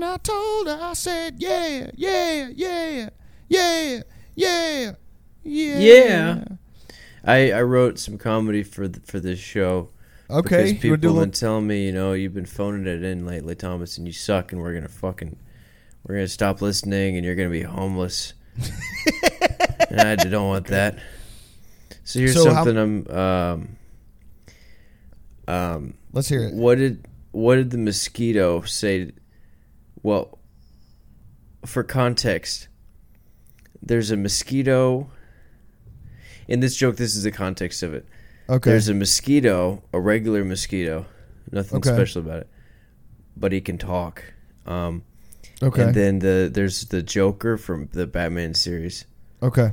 And I told her, I said, yeah, yeah, yeah, yeah, yeah, yeah. Yeah. I I wrote some comedy for the, for this show. Okay. Because you wanna do people have been telling me, you know, you've been phoning it in lately, Thomas, and you suck, and we're gonna fucking, we're gonna stop listening, and you're gonna be homeless. and I don't want that. So here's So how- something I'm. Um, um, Let's hear it. what did what did the mosquito say? Well, for context, there's a mosquito. In this joke, this is the context of it. Okay. There's a mosquito, a regular mosquito, nothing Okay. special about it, but he can talk. Um, okay. And then the there's the Joker from the Batman series. okay.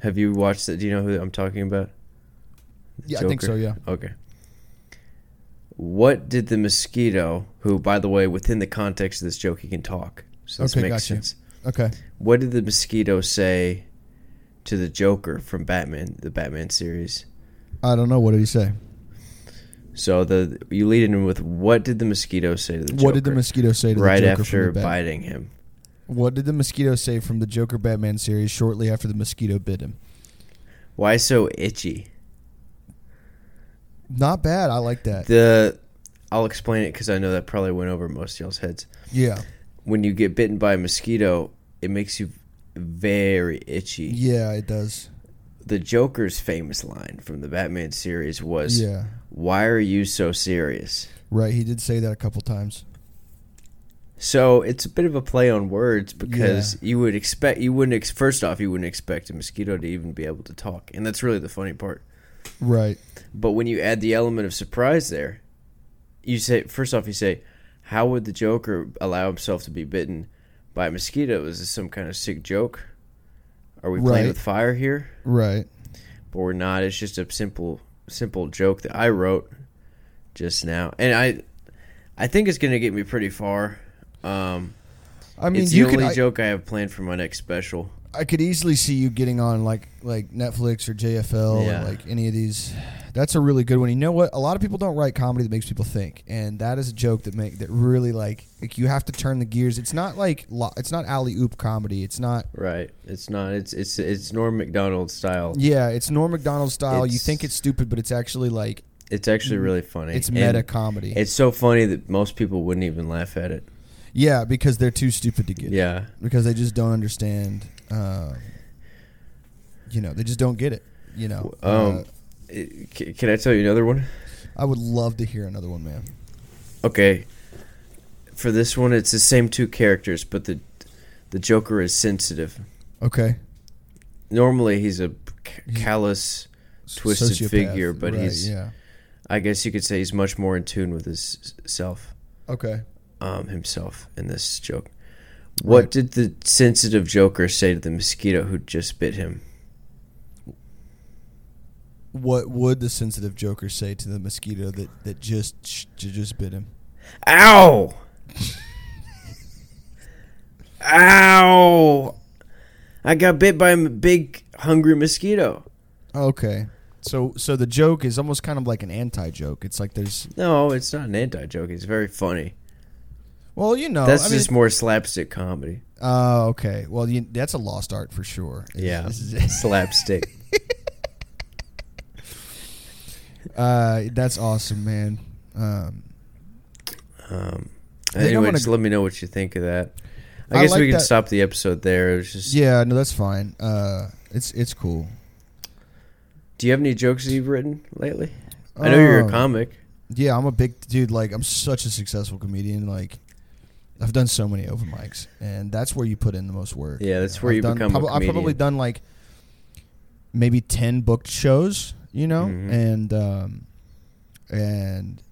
Have you watched it? Do you know who I'm talking about? The Yeah, I think so, yeah. Okay. What did the mosquito, who, by the way, within the context of this joke, he can talk, so this Okay, makes gotcha. sense. Okay. What did the mosquito say to the Joker from Batman, the Batman series? I don't know. What did he say? So the you lead in with what did the mosquito say to the Joker? What did the mosquito say to right the Joker after from the Bat- biting him? What did the mosquito say from the Joker Batman series shortly after the mosquito bit him? Why so itchy? Not bad. I like that. The I'll explain it because I know that probably went over most of y'all's heads. yeah. When you get bitten by a mosquito, it makes you very itchy. Yeah, it does. The Joker's famous line from the Batman series was, Yeah. "Why are you so serious?" Right. He did say that a couple times. So it's a bit of a play on words because you would expect you wouldn't ex- first off you wouldn't expect a mosquito to even be able to talk, and that's really the funny part. Right. But when you add the element of surprise there, you say first off you say, how would the Joker allow himself to be bitten by a mosquito? Is this some kind of sick joke? Are we playing Right. with fire here? Right. But we're not. It's just a simple simple joke that I wrote just now, and I I think it's gonna get me pretty far. Um, I mean, it's the only could. I, joke I have planned for my next special. I could easily see you getting on like like Netflix or JFL Yeah. or like any of these. That's a really good one. You know what? A lot of people don't write comedy that makes people think, and that is a joke that make that really like like you have to turn the gears. It's not like lo- it's not alley oop comedy. It's not. Right. It's not. It's it's it's Norm Macdonald style. Yeah, it's Norm Macdonald style. you think it's stupid, but it's actually like It's actually really funny. it's And meta comedy. It's so funny that most people wouldn't even laugh at it. yeah, because they're too stupid to get. it. Yeah. because they just don't understand. Um, you know, they just don't get it. You know, Um, Uh, it- can I tell you another one? I would love to hear another one, man. Okay. For this one, it's the same two characters, but the the Joker is sensitive. Okay, Normally, he's a c- He's- callous, twisted Sociopath, figure, but right, he's. yeah. I guess you could say he's much more in tune with his self, Okay, um, himself in this joke. What Right. did the sensitive Joker say to the mosquito who just bit him? what would the sensitive Joker say to the mosquito that that just just bit him? Ow! Ow! I got bit by a big hungry mosquito. Okay, so so the joke is almost kind of like an anti joke. It's like there's No, it's not an anti joke. It's very funny. Well, you know, That's I mean, just more slapstick comedy. Oh, okay. Well, you, that's a lost art for sure. Yeah, slapstick. uh, that's awesome, man. Um, Um, I anyway, wanna just let me know what you think of that. I, I guess like we can that- stop the episode there. It was just. yeah, no, that's fine. Uh, it's it's cool. Do you have any jokes that you've written lately? I know you're a Um, comic. Yeah, I'm a big dude. Like, I'm such a successful comedian. Like, I've done so many open mics, and that's where you put in the most work. Yeah, that's where I've you done, become. Prob- I've probably done like maybe ten booked shows, you know, Mhm. and um, and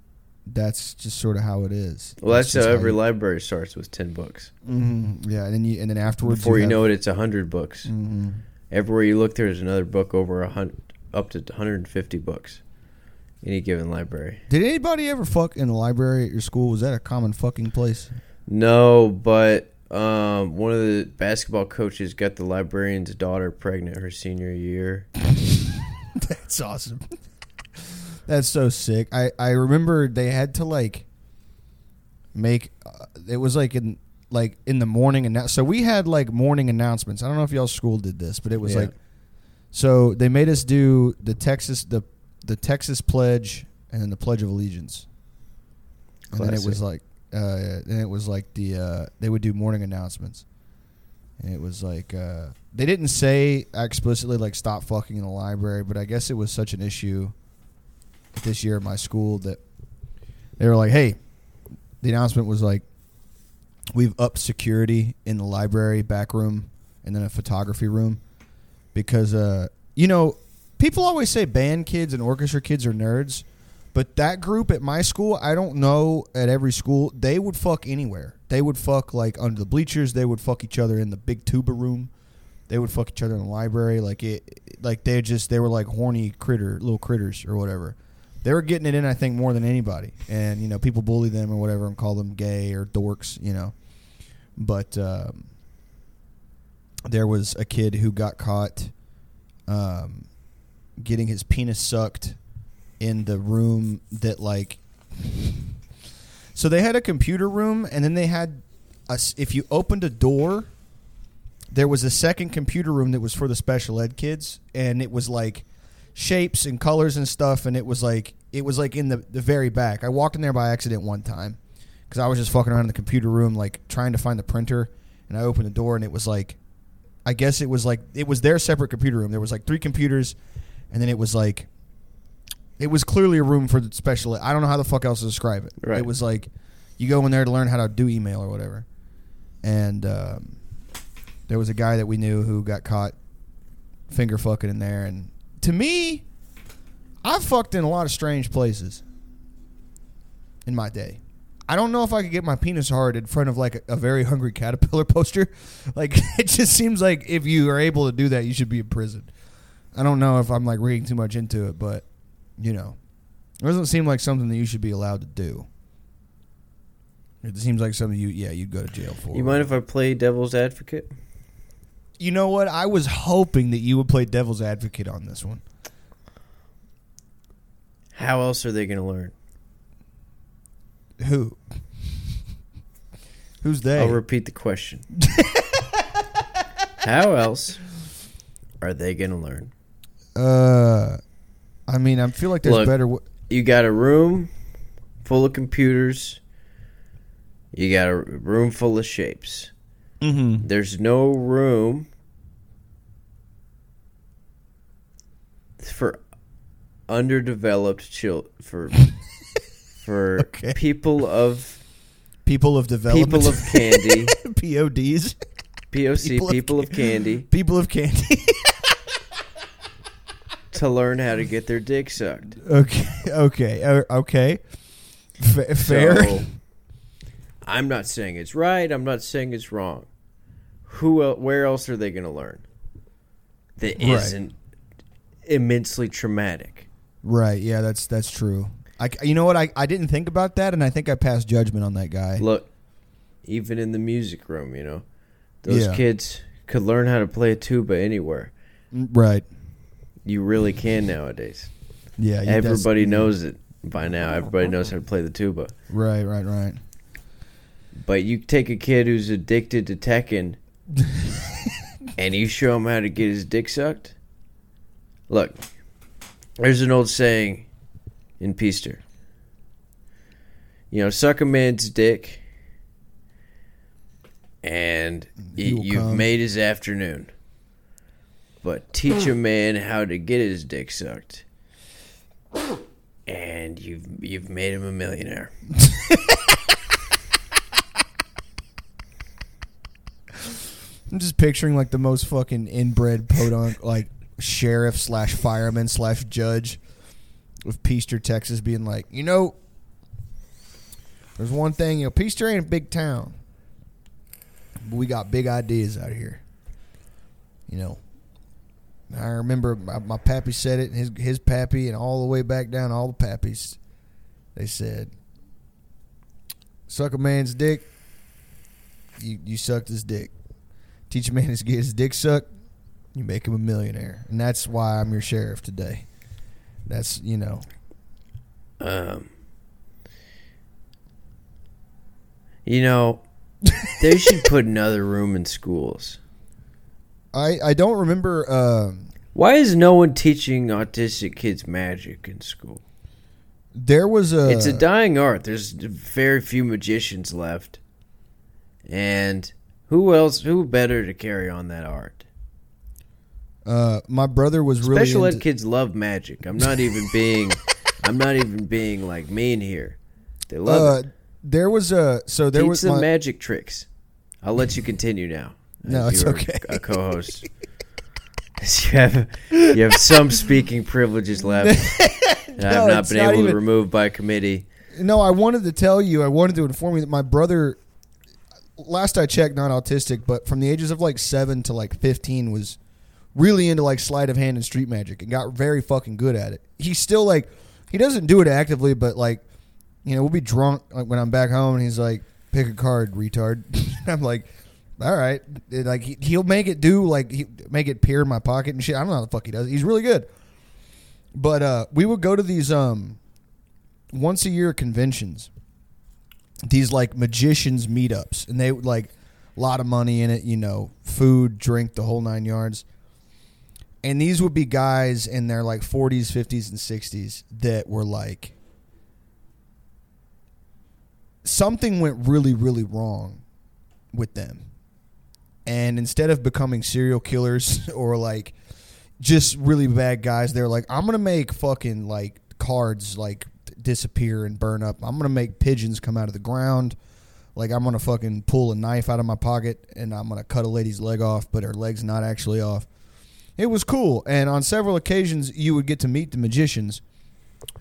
that's just sort of how it is. Well, that's how just every you- library starts with ten books. Mhm, yeah, and then you and then afterwards, Before you have- know it, it's hundred books. Mhm. Everywhere you look, there's another book over a hundred, up to 150 books. Any given library. Did anybody ever fuck in the library at your school? Was that a common fucking place? No, but um, one of the basketball coaches got the librarian's daughter pregnant her senior year. That's awesome. That's so sick. I I remember they had to like make uh, it was like in like in the morning and so we had like morning announcements. I don't know if y'all school did this, but it was Yeah. like so they made us do the Texas the the Texas pledge and then the Pledge of Allegiance. And then it was like uh then it was like the uh they would do morning announcements. And it was like uh they didn't say explicitly like stop fucking in the library, but I guess it was such an issue this year at my school that they were like, "Hey, the announcement was like we've upped security in the library back room and then a photography room because uh you know people always say band kids and orchestra kids are nerds but that group at my school i don't know at every school they would fuck anywhere. They would fuck like under the bleachers. They would fuck each other in the big tuba room. They would fuck each other in the library. Like it like they just they were like horny critter little critters or whatever. They were getting it in i think more than anybody. And you know people bully them or whatever and call them gay or dorks you know. But um, there was a kid who got caught um, getting his penis sucked in the room that like so they had a computer room and then they had a if you opened a door there was a second computer room that was for the special ed kids and it was like shapes and colors and stuff and it was like it was like in the, the very back. I walked in there by accident one time because i was just fucking around in the computer room like trying to find the printer and i opened the door and it was like i guess it was like it was their separate computer room. There was like three computers and then it was like it was clearly a room for the special i don't know how the fuck else to describe it. Right. it was like you go in there to learn how to do email or whatever. And um, there was a guy that we knew who got caught finger fucking in there. And to me i've fucked in a lot of strange places in my day. I don't know if i could get my penis hard in front of like a, a very hungry caterpillar poster. Like it just seems like if you are able to do that you should be in prison. I don't know if i'm like reading too much into it but you know it doesn't seem like something that you should be allowed to do it seems like something you yeah you'd go to jail for You mind if I play devil's advocate? you know what? I was hoping that you would play devil's advocate on this one. How else are they going to learn? Who? Who's they? I'll repeat the question. How else are they going to learn? uh, I mean, I feel like there's Look. better. W- You got a room full of computers. You got a room full of shapes. mm-hmm. There's no room for underdeveloped chil for for Okay. people of People of development. people of candy PODs. POC People people, of of candy People of candy. to learn how to get their dick sucked. okay. Okay. uh, okay. Fa- fair. So, I'm not saying it's right. I'm not saying it's wrong. Who? El- where else are they going to learn that Right. not immensely traumatic? right. Yeah. That's that's true. I, you know what? I, I didn't think about that, and I think I passed judgment on that guy. Look, even in the music room, you know, those Yeah. kids could learn how to play a tuba anywhere. Mm, Right. You really can nowadays. Yeah. you- Everybody knows it by now. Everybody knows how to play the tuba. Right. Right. Right. But you take a kid who's addicted to Tekken and you show him how to get his dick sucked. Look, there's an old saying in Peaster. You know, suck a man's dick and He you've come. made his afternoon. But teach a man how to get his dick sucked. And you've you've made him a millionaire. I'm just picturing like the most fucking inbred podunk, like sheriff slash fireman slash judge of Peaster, Texas, being like, you know, there's one thing, you know, Peaster ain't a big town, but we got big ideas out here. You know, I remember my, my pappy said it, and his his pappy, and all the way back down, all the pappies, they said, suck a man's dick, you you sucked his dick teach a man to get his dick sucked, you make him a millionaire. And that's why I'm your sheriff today. That's, you know, Um, you know, They should put another room in schools. I I don't remember. Um, Why is no one teaching autistic kids magic in school? there was a. it's a dying art. There's very few magicians left. And who else who better to carry on that art? uh, my brother was really Special ed into- kids love magic. I'm not even being I'm not even being like mean here. They love Uh, it. there was a so there Teach was them my, magic tricks. I'll let you continue now. No, it's okay. A co-host. You have you have some speaking privileges left. that I've not been not able to remove by committee. No, I wanted to tell you. I wanted to inform you that my brother, last I checked, not autistic, but from the ages of like seven to like fifteen, was really into like sleight of hand and street magic and got very fucking good at it. He's still like, he doesn't do it actively, but like, you know, we'll be drunk like when I'm back home, and he's like, "Pick a card, retard." I'm like. All right, like he, he'll make it do like he make it appear in my pocket and shit. I don't know how the fuck he does. it. He's really good. But uh, we would go to these um, once a year conventions these like magicians meetups and they like a lot of money in it you know food drink the whole nine yards and these would be guys in their like 40s 50s and 60s that were like something went really really wrong with them and instead of becoming serial killers or like just really bad guys they're like i'm gonna make fucking like cards like disappear and burn up. I'm gonna make pigeons come out of the ground. Like i'm gonna fucking pull a knife out of my pocket and i'm gonna cut a lady's leg off but her leg's not actually off. It was cool. And on several occasions you would get to meet the magicians.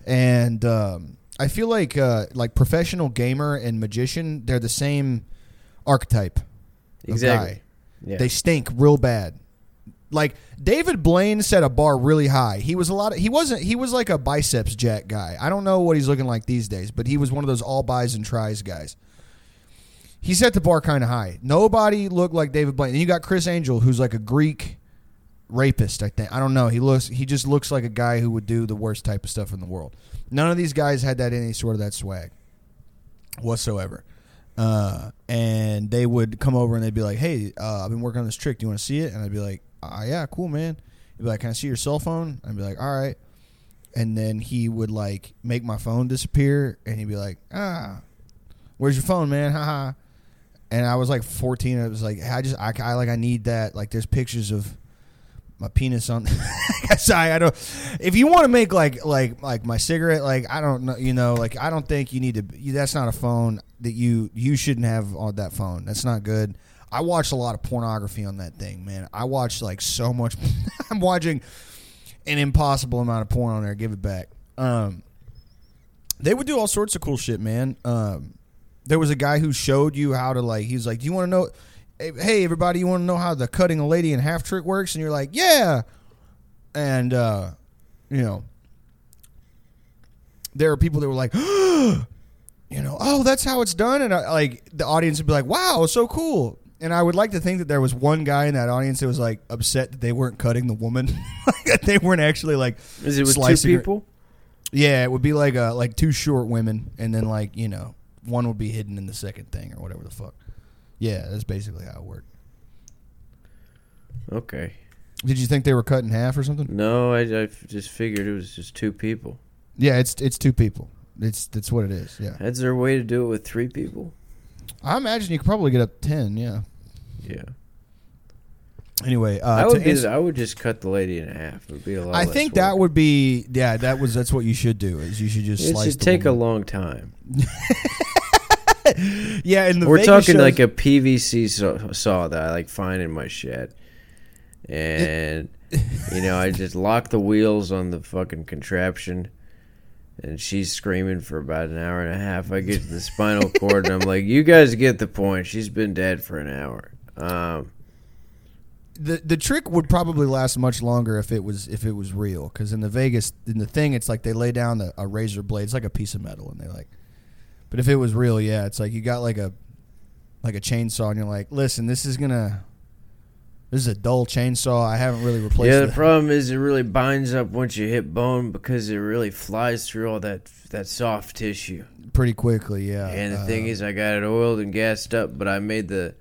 And um, i feel like uh, like professional gamer and magician they're the same archetype Exactly. guy Yeah. they stink real bad. Like David Blaine set a bar really high. He was a lot of he wasn't he was like a biceps jack guy. I don't know what he's looking like these days, but he was one of those all buys and tries guys. He set the bar kind of high. Nobody looked like David Blaine. And you got Criss Angel, who's like a Greek rapist. I think I don't know. He looks he just looks like a guy who would do the worst type of stuff in the world. None of these guys had that any sort of that swag whatsoever. Uh, and they would come over and they'd be like, "Hey, uh, I've been working on this trick. Do you want to see it?" And I'd be like, uh, "Yeah, cool, man." He'd be like, "Can I see your cell phone?" I'd be like, "All right." And then he would like make my phone disappear, and he'd be like, "Ah, where's your phone, man? Haha." And I was like 14. I was like, I just, I, I like, I need that. Like, there's pictures of my penis on. Sorry, I don't. If you want to make like like like my cigarette, like I don't know, you know, like I don't think you need to. That's not a phone that you you shouldn't have on that phone. That's not good. I watched a lot of pornography on that thing, man. I watched like so much. I'm watching an impossible amount of porn on there. Give it back. Um, they would do all sorts of cool shit, man. Um, there was a guy who showed you how to like. He was like, "Do you want to know?" Hey, everybody, you want to know how the cutting a lady in half trick works? And you're like, "Yeah." And uh, you know, there are people that were like, you know, oh, that's how it's done, and I, like the audience would be like, "Wow, so cool." And I would like to think that there was one guy in that audience that was like upset that they weren't cutting the woman, like that they weren't actually like Is it with slicing two her- people? yeah, it would be like uh like two short women, and then like you know one would be hidden in the second thing or whatever the fuck. Yeah, that's basically how it worked. Okay. Did you think they were cut in half or something? No, I, I just figured it was just two people. Yeah, it's it's two people. It's that's what it is. Yeah, Is there a way to do it with three people? I imagine you could probably get up to ten. Yeah. Yeah. Anyway, uh, I to would answer- I would just cut the lady in half. It would be a lot. I think work. that would be yeah. That was that's what you should do. Is you should just It slice. should take a long time. yeah. In the We're Vegas talking shows- like a PVC saw, saw that I like find in my shed, and you know I just lock the wheels on the fucking contraption, and she's screaming for about an hour and a half. I get to the spinal cord, and I'm like, "You guys get the point. She's been dead for an hour." Um, the the trick would probably last much longer if it was if it was real because in the Vegas in the thing it's like they lay down a, a razor blade it's like a piece of metal and they like but if it was real yeah it's like you got like a like a chainsaw and you're like listen this is gonna This is a dull chainsaw. I haven't really replaced it. Yeah, the problem is it really binds up once you hit bone because it really flies through all that that soft tissue. pretty quickly. Yeah. And the Uh, thing is, I got it oiled and gassed up, but I made the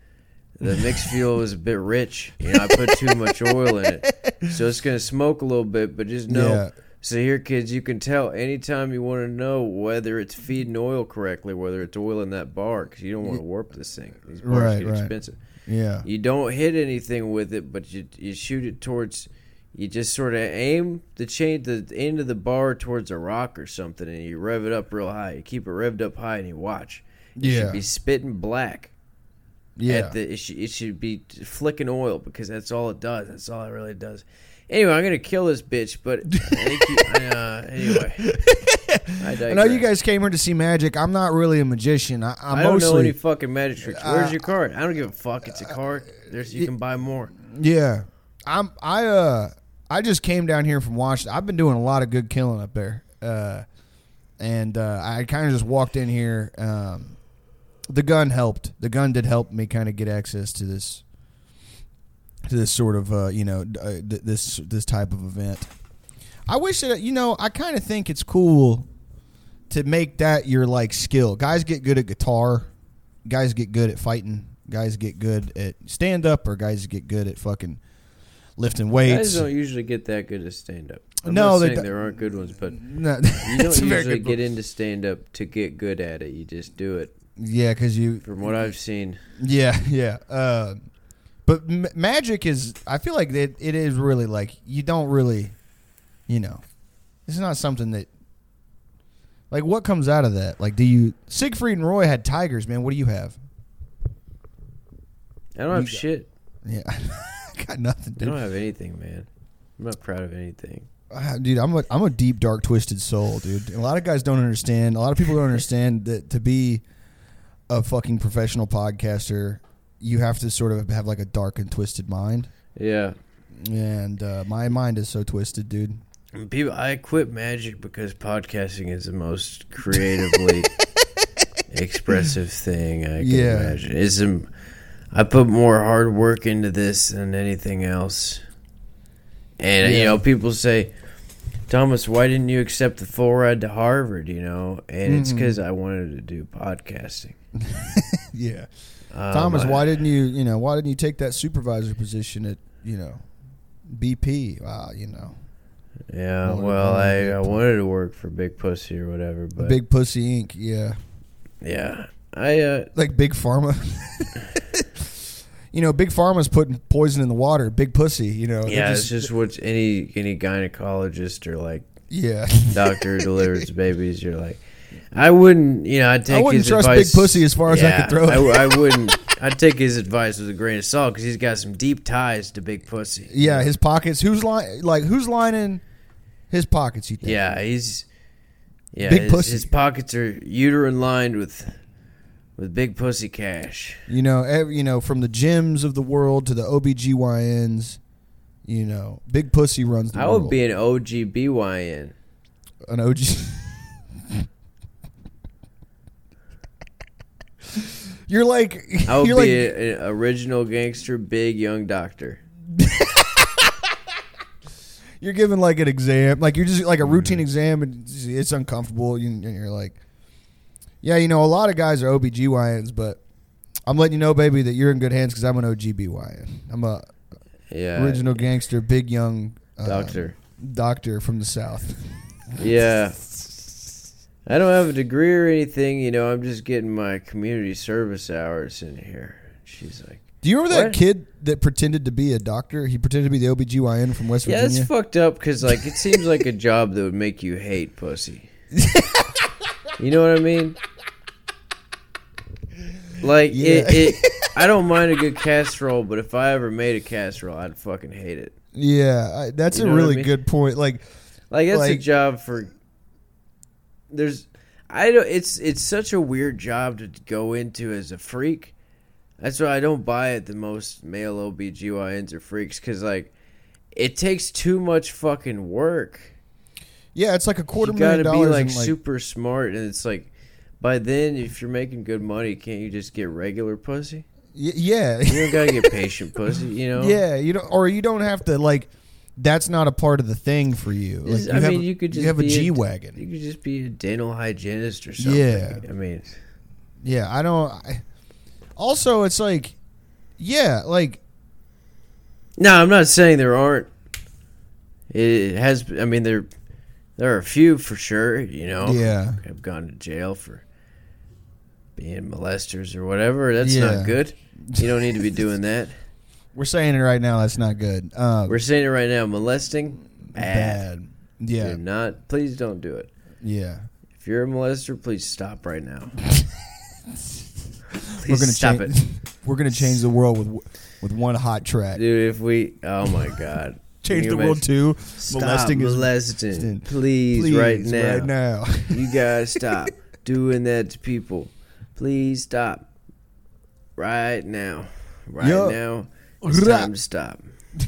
the mixed fuel was a bit rich. You know, I put too much oil in it, so it's gonna smoke a little bit. But just know, Yeah. So here, kids, you can tell anytime you want to know whether it's feeding oil correctly, whether it's oil in that bar, because you don't want to warp this thing. These bars Right, get right. expensive. yeah. You don't hit anything with it, but you you shoot it towards. You just sort of aim the chain, the end of the bar towards a rock or something, and you rev it up real high. You keep it revved up high, and you watch. It Yeah. should be spitting black. Yeah. At the, it, should, it should be flicking oil because that's all it does. That's all it really does. Anyway, I'm gonna kill this bitch, but I you, uh, anyway, I, I know you guys came here to see magic. I'm not really a magician. I, I'm I don't mostly know any fucking magic tricks. Where's Uh, your card? I don't give a fuck. It's a card. There's you can buy more. Yeah. I'm I uh I just came down here from Washington. I've been doing a lot of good killing up there. Uh and uh I kind of just walked in here um the gun helped. The gun did help me kind of get access to this to this sort of uh, you know uh, th- this this type of event. I wish that you know I kind of think it's cool to make that your like skill. Guys get good at guitar, guys get good at fighting, guys get good at stand up, or guys get good at fucking lifting weights. Guys don't usually get that good at stand up. I'm No, not they saying don't. there aren't good ones, but No, you don't usually get into stand up to get good at it. You just do it. Yeah, because you From what I've seen, Yeah, yeah. Uh, but m- magic is. I feel like it, it is really like you don't really, you know, it's not something that. Like what comes out of that? Like, do you Siegfried and Roy had tigers, man? What do you have? I don't have got- shit. Yeah, I got nothing, I don't have anything, man. I'm not proud of anything. Ah, dude, I'm a I'm a deep, dark, twisted soul, dude. And a lot of guys don't understand. A lot of people don't understand that to be a fucking professional podcaster, you have to sort of have like a dark and twisted mind. Yeah. And uh, my mind is so twisted, dude. People, I quit magic because podcasting is the most creatively expressive thing I can Yeah. imagine. It's a, I put more hard work into this than anything else. And you know, people say, Thomas, why didn't you accept the full ride to Harvard? You know, and it's Mhm. because I wanted to do podcasting. Yeah, Um, Thomas, I- why didn't you, you know, why didn't you take that supervisor position at, you know, BP? Wow, you know, Yeah, well, I, I wanted to work for Big Pussy or whatever, but Big Pussy Inc. Yeah, yeah, I uh, like Big Pharma. you know, Big Pharma's putting poison in the water. Big Pussy, you know. yeah, it's just what any any gynecologist or like yeah. doctor who delivers babies. You're like, I wouldn't, you know, I'd take. I wouldn't his trust advice, Big Pussy as far as I could throw it. I, I wouldn't. I'd take his advice with a grain of salt because he's got some deep ties to Big Pussy. Yeah, his pockets. Who's line? Like who's lining his pockets? You think? Yeah, he's yeah. Big his, pussy. his pockets are uterine lined with with big pussy cash. You know, every, you know, from the gyms of the world to the OBGYNs, you know, Big Pussy runs the I world. would be an OGBYN. an OG. You're like I would you're be like a- an original gangster, big young doctor. you're giving like an exam, like you're just like a routine Mm-hmm. exam, and it's- it's uncomfortable. You, and you're like, yeah, you know, a lot of guys are OBGYNs, but I'm letting you know, baby, that you're in good hands because I'm an OGBYN. I'm a Yeah, original gangster, big young uh, doctor. doctor from the south. Yeah. I don't have a degree or anything, you know, I'm just getting my community service hours in here. She's like, Do you remember that What? kid that pretended to be a doctor? He pretended to be the OBGYN from West Virginia. Yeah, it's fucked up because, like, it seems like a job that would make you hate pussy. you know what I mean? Like, Yeah. it, it, I don't mind a good casserole, but if I ever made a casserole, I'd fucking hate it. yeah, I, that's You a know I really mean? good point. Like, Like a Like- job for. There's, I don't. It's it's such a weird job to go into as a freak. That's why I don't buy it. The most male OBGYNs are freaks because like, it takes too much fucking work. yeah, it's like a quarter you million gotta be like, like super smart, and it's like, by then if you're making good money, can't you just get regular pussy? Y- yeah, You don't gotta get patient, pussy. You know. yeah. You don't, or you don't have to like. That's not a part of the thing for you. Like, you I have mean, a- you could just you have a G You could just be a dental hygienist or something. Yeah. I mean, Yeah, I don't. I, also, it's like, yeah, like no, I'm not saying there aren't. It has. I mean, there there are a few for sure. You know. Yeah. Have gone to jail for being molesters or whatever. That's Yeah. not good. You don't need to be doing that. we're saying it right now. That's not good. Uh, We're saying it right now. Molesting, bad. bad. Yeah, Do not. Please don't do it. yeah. If you're a molester, please stop right now. We're gonna stop change. it, We're gonna change the world with with one hot track. dude. If we, oh my god, change the world too. Stop molesting is molesting, please, please right now. Right now. You gotta stop doing that to people. Please stop. Right now. Right Yo. now. It's time to stop.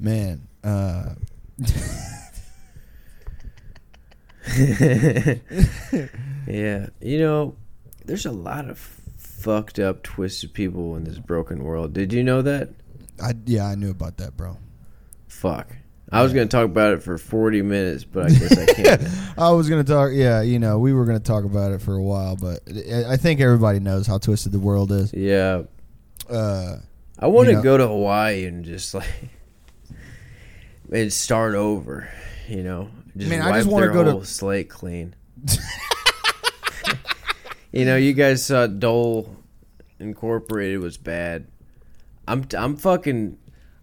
Man, uh, yeah. You know, there's a lot of fucked up, twisted people in this broken world. Did you know that? I yeah, I knew about that, bro. Fuck. I was going to talk about it for 40 minutes, but I guess I can't. I was gonna talk. Yeah, you know, we were gonna talk about it for a while, but I think everybody knows how twisted the world is. yeah. Uh, I want You to know- go to Hawaii and just like and start over, you know. Just Man, wipe I just wanna their go to- whole slate clean. you know, you guys saw Dole Incorporated was bad. I'm I'm fucking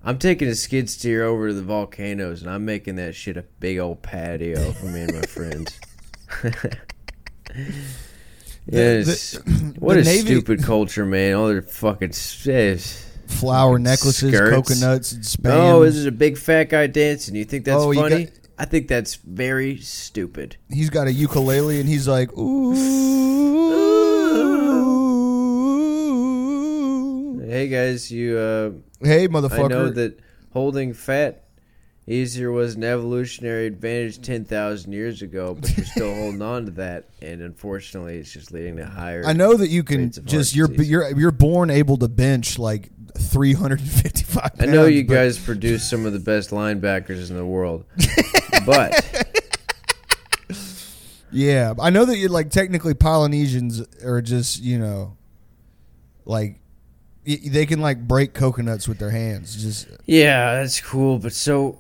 I'm taking a skid steer over to the volcanoes and I'm making that shit a big old patio for me and my friends. yes. what the a Navy- stupid culture, man. All their fucking s- flower necklaces, skirts. coconuts, and spams. Oh, is it a big fat guy dancing? You think that's Oh, funny? got- I think that's very stupid. he's got a ukulele and he's like, ooh. Hey guys, you uh Hey, motherfucker. I know that holding fat easier was an evolutionary advantage 10,000 years ago, but you're still holding on to that and unfortunately it's just leading to higher I know that you can just you're disease. you're you're born able to bench like 355 I know you but- guys produce some of the best linebackers in the world. but Yeah, I know that you're like technically Polynesians are just you know, like they can like break coconuts with their hands. Just, uh, yeah, that's cool, but so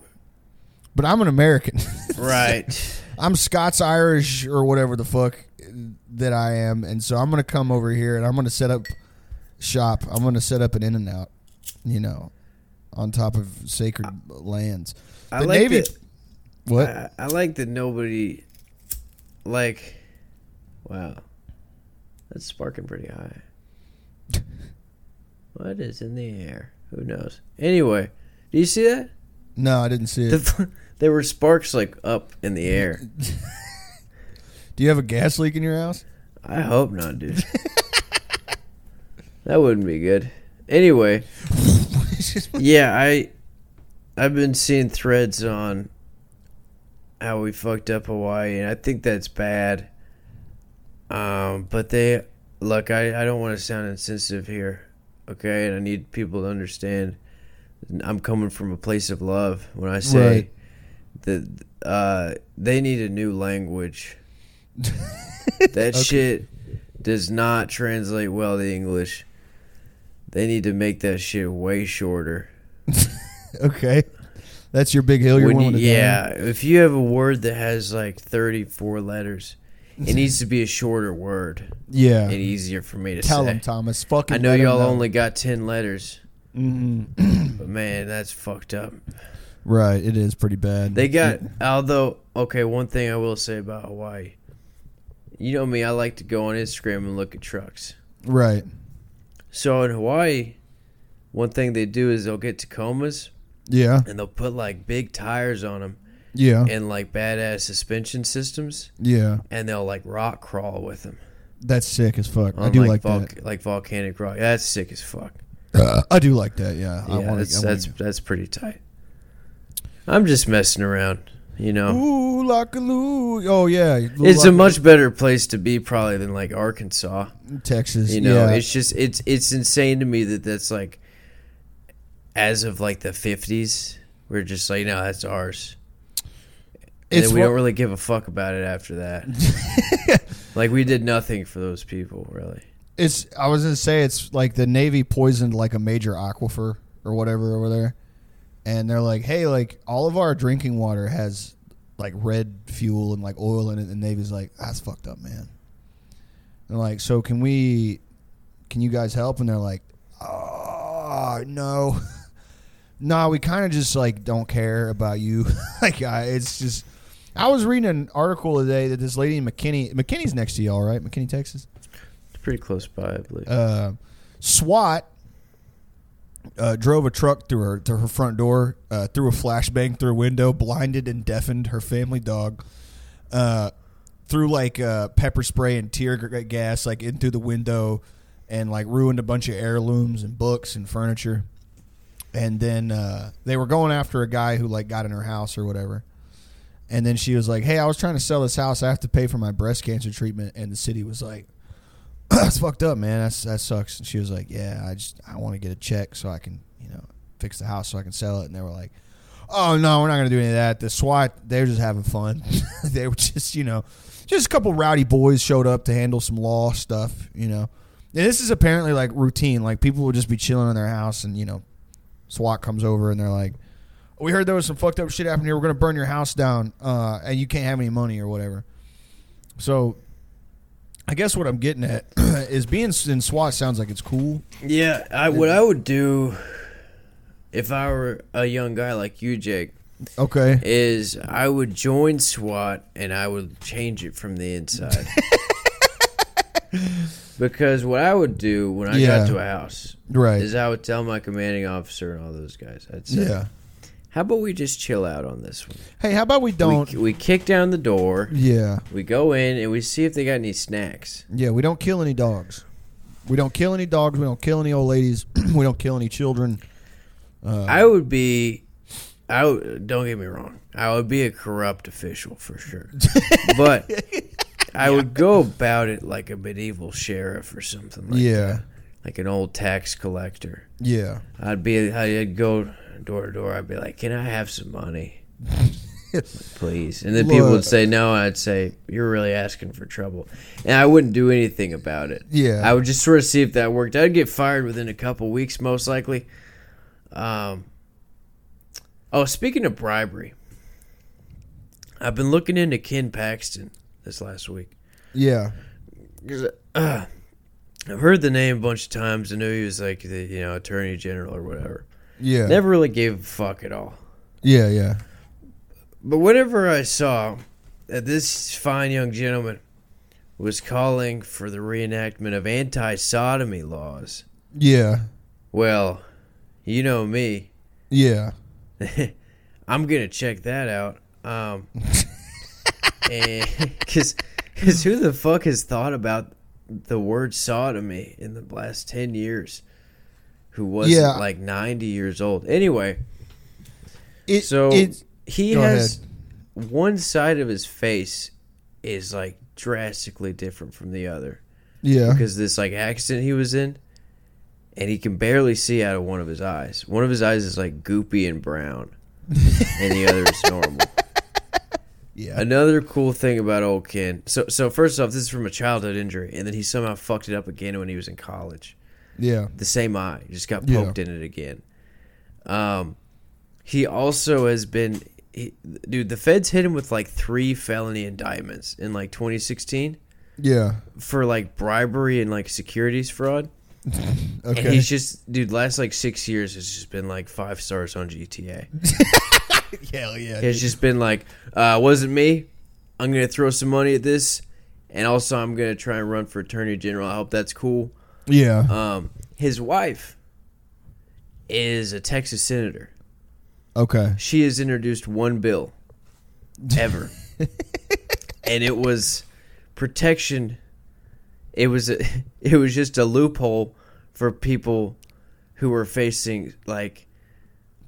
but I'm an American. right. I'm Scots Irish or whatever the fuck that I am, and so I'm gonna come over here and I'm gonna set up shop. I'm gonna set up an In and Out, you know, on top of sacred lands. I like Navy- that- What? I, I like that nobody like wow. That's sparking pretty high. What is in the air? Who knows? Anyway, do you see that? no, I didn't see it. The, there were sparks like up in the air. Do you have a gas leak in your house? I hope not, dude. that wouldn't be good. Anyway, yeah, I I've been seeing threads on how we fucked up Hawaii, and I think that's bad. Um, but they look, I, I don't want to sound insensitive here, okay? And I need people to understand. I'm coming from a place of love when I say Right. that uh, they need a new language. that shit does not translate well to English. They need to make that shit way shorter. okay, that's your big hill you're When you- willing to die yeah, if you have a word that has like 34 letters, it needs to be a shorter word? Yeah. and easier for me to Tell say. him, Thomas. Fucking. I know let him y'all only got 10 letters, Mhm. but man, that's fucked up. right, it is pretty bad. They got, although, okay, one thing I will say about Hawaii. You know me, I like to go on Instagram and look at trucks. right. So in Hawaii, one thing they do is they'll get Tacomas Yeah, and they'll put like big tires on them yeah, and like badass suspension systems, yeah. and they'll like rock crawl with them. That's sick as fuck. I do like, like volc- that. like volcanic rock. That's sick as fuck. I do like that. Yeah, I Yeah, want that's to. that's that's pretty tight. I'm just messing around. You know, Ooh, lockaloo. Oh yeah, it's a much better place to be probably than like Arkansas. Texas. You know, yeah. it's just it's it's insane to me that that's like as of like the fifties, we're just like, no, that's ours. And It's we don't really give a fuck about it after that. like we did nothing for those people, really. It's. I was gonna say it's like the Navy poisoned like a major aquifer or whatever over there, and they're like, hey, like all of our drinking water has like red fuel and like oil in it. And the Navy's like, that's fucked up, man. And like, so can we? Can you guys help? And they're like, oh no. No, we kind of just like don't care about you. like, I, it's just. I was reading an article today that this lady in McKinney, McKinney's next to y'all, right? McKinney, Texas. It's pretty close by, I believe. uh, SWAT uh, drove a truck through her to her front door, uh, threw a flashbang through a window, blinded and deafened her family dog, uh, threw like uh, pepper spray and tear gas like in through the window, and like ruined a bunch of heirlooms and books and furniture. And then uh, they were going after a guy who like got in her house or whatever. And then she was like, "Hey, I was trying to sell this house. I have to pay for my breast cancer treatment." And the city was like, that's fucked up, man. That's that sucks. And she was like, yeah, I just I want to get a check so I can you know fix the house so I can sell it. And they were like, oh no, we're not gonna do any of that. The SWAT they're just having fun. they were just you know just a couple rowdy boys showed up to handle some law stuff. You know, and this is apparently like routine. Like people will just be chilling in their house and you know SWAT comes over and they're like. We heard there was some fucked up shit happening here. We're gonna burn your house down, uh, and you can't have any money or whatever. So I guess what I'm getting at is being in SWAT sounds like it's cool. Yeah, I what I would do if I were a young guy like you, Jake, Okay. is I would join SWAT and I would change it from the inside. because what I would do when I Yeah. got to a house Right. is I would tell my commanding officer and all those guys, I'd say, Yeah. How about we just chill out on this one? Hey, how about we don't? We, we kick down the door, yeah. we go in, and we see if they got any snacks. Yeah. We don't kill any dogs. We don't kill any dogs. We don't kill any old ladies. we don't kill any children. Uh, I would be. I would, don't get me wrong. I would be a corrupt official for sure, but I would go about it like a medieval sheriff or something. Like yeah. that. like an old tax collector. Yeah. I'd be. I'd go door to door. I'd be like, "Can I have some money, please?" And then people Look. would say no. I'd say, "You're really asking for trouble," and I wouldn't do anything about it. Yeah. I would just sort of see if that worked. I'd get fired within a couple weeks, most likely. Um. Oh, speaking of bribery, I've been looking into Ken Paxton this last week. Yeah. 'Cause, uh, I've heard the name a bunch of times. I knew he was like the you know attorney general or whatever. Yeah. Never really gave a fuck at all. Yeah. Yeah. But whenever I saw that this fine young gentleman was calling for the reenactment of anti-sodomy laws, Yeah. well, you know me. Yeah. I'm gonna check that out. Um, because because who the fuck has thought about the word sodomy in the last ten years? Who wasn't Yeah. like ninety years old? Anyway, It, so it, he has one side of his face is like drastically different from the other yeah. because this like accident he was in and he can barely see out of one of his eyes one of his eyes is like goopy and brown and the other is normal Yeah. another cool thing about old ken so so first off this is from a childhood injury and then he somehow fucked it up again when he was in college Yeah. the same eye just got Yeah. poked in it again um he also has been he, dude the feds hit him with like three felony indictments in like 2016 Yeah. for like bribery and like securities fraud Okay. and he's just dude last like six years has just been like five stars on gta Hell yeah. it's just been like uh wasn't me i'm gonna throw some money at this and also i'm gonna try and run for attorney general i hope that's cool Yeah. um his wife is a texas senator Okay. she has introduced one bill ever and it was protection it was a, it was just a loophole for people who were facing like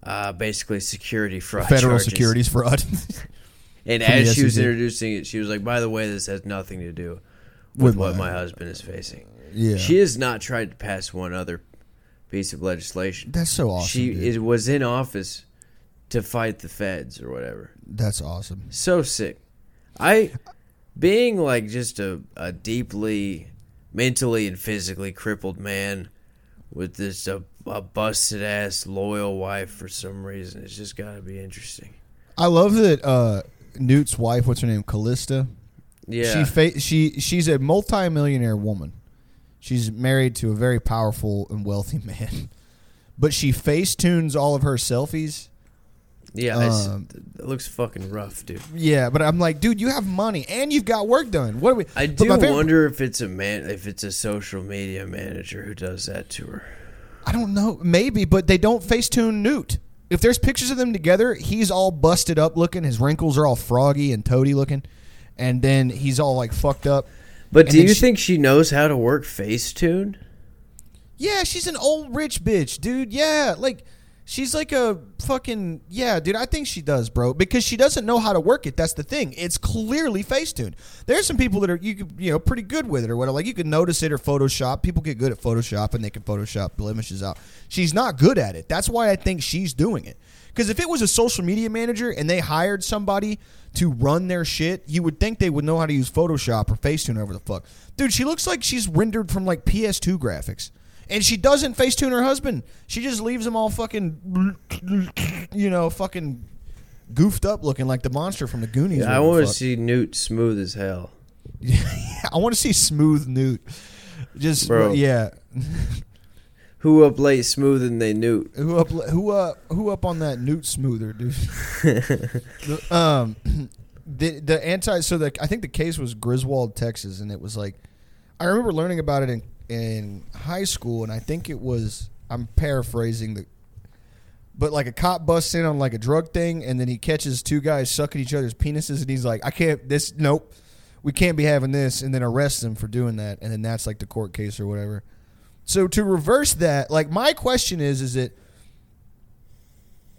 uh, basically security fraud Federal charges. securities fraud. And From as she was introducing it, she was like, "By the way, this has nothing to do with, With what my husband is facing." Yeah, She has not tried to pass one other piece of legislation. that's so awesome. she dude. is, was in office to fight the feds or whatever. that's awesome. So sick. I being like just a, a deeply mentally and physically crippled man with this a, a busted ass loyal wife for some reason. It's just got to be interesting. I love that uh, Newt's wife. What's her name? Callista. Yeah. She fa- she she's a multimillionaire woman. She's married to a very powerful and wealthy man. But she face tunes all of her selfies. yeah, um, it looks fucking rough, dude. Yeah, but I'm like, dude, you have money and you've got work done. What are we? I but do my favorite- wonder if it's a man if it's a social media manager who does that to her. I don't know, maybe, but they don't face tune Newt. If there's pictures of them together, he's all busted up looking. His wrinkles are all froggy and toady looking, and then he's all like fucked up. But And do you she- think she knows how to work Facetune? Yeah, she's an old rich bitch, dude. Yeah, like she's like a fucking yeah, dude. I think she does, bro, because she doesn't know how to work it. That's the thing. It's clearly Facetune. There's some people that are you could, you know pretty good with it or whatever. Like you can notice it or Photoshop. People get good at Photoshop and they can Photoshop blemishes out. She's not good at it. That's why I think she's doing it. Because if it was a social media manager and they hired somebody to run their shit, you would think they would know how to use Photoshop or Facetune, or whatever the fuck. Dude, she looks like she's rendered from like PS2 graphics. And she doesn't Facetune her husband. She just leaves him all fucking, you know, fucking goofed up looking like the monster from the Goonies. I want to see Newt smooth as hell. I want to see smooth Newt. Just Bro. yeah. Who up late smoother than they Newt? Who up? Who up? Who up on that Newt smoother, dude? The- um, the the anti. So the I think the case was Griswold, Texas, and it was like I remember learning about it in in high school, and I think it was I'm paraphrasing the. But like a cop busts in on like a drug thing, and then he catches two guys sucking each other's penises, and he's like, "I can't. This nope, we can't be having this," and then arrests them for doing that, and then that's like the court case or whatever. So to reverse that, like my question is, is it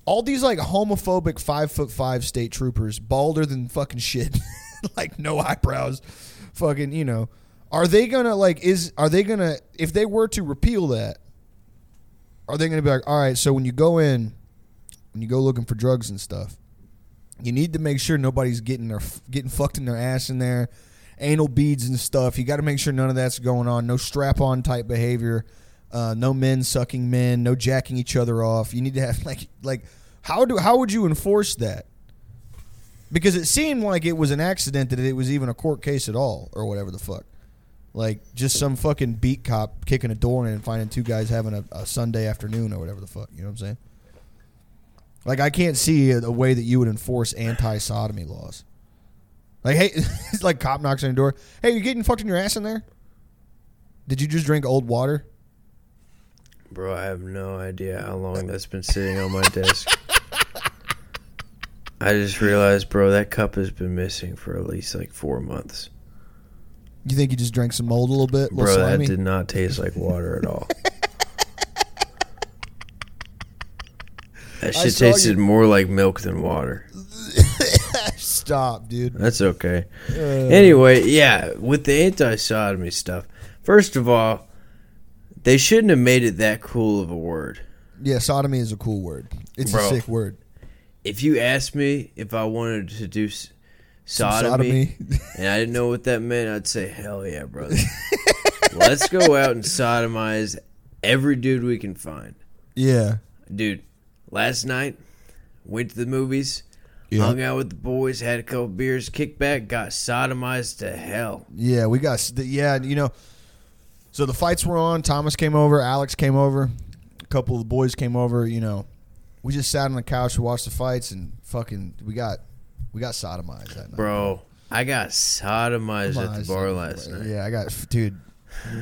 all these like homophobic five foot five state troopers, balder than fucking shit, like no eyebrows, fucking you know, are they gonna like is are they gonna if they were to repeal that, are they gonna be like, all right, so when you go in, when you go looking for drugs and stuff, you need to make sure nobody's getting their getting fucked in their ass in there, anal beads and stuff. You got to make sure none of that's going on. No strap on type behavior. Uh, no men sucking men. No jacking each other off. You need to have like like how do how would you enforce that? Because it seemed like it was an accident that it was even a court case at all or whatever the fuck. Like just some fucking beat cop kicking a door in and finding two guys having a, a Sunday afternoon or whatever the fuck. You know what I'm saying? Like I can't see a, a way that you would enforce anti-sodomy laws. Like hey, it's like cop knocks on your door. Hey, you getting fucked in your ass in there? Did you just drink old water? Bro, I have no idea how long that's been sitting on my desk. I just realized, bro, that cup has been missing for at least like four months. You think you just drank some mold a little bit? A little Bro, that did not taste like water at all. That shit tasted you- more like milk than water. Stop, dude. That's okay. Uh, Anyway, yeah, with the anti sodomy stuff, first of all, they shouldn't have made it that cool of a word. yeah, sodomy is a cool word. It's Bro. a sick word. If you asked me if I wanted to do s- Some sodomy, and I didn't know what that meant, I'd say, hell yeah, brother. Let's go out and sodomize every dude we can find. yeah. Dude, last night, went to the movies, Yeah. hung out with the boys, had a couple beers, kicked back, got sodomized to hell. Yeah, we got yeah, you know. So the fights were on. Thomas came over. Alex came over. A couple of the boys came over. You know, we just sat on the couch and watched the fights, and fucking, we got we got sodomized that night. Bro, I got sodomized on, at the bar last night. Yeah, I got dude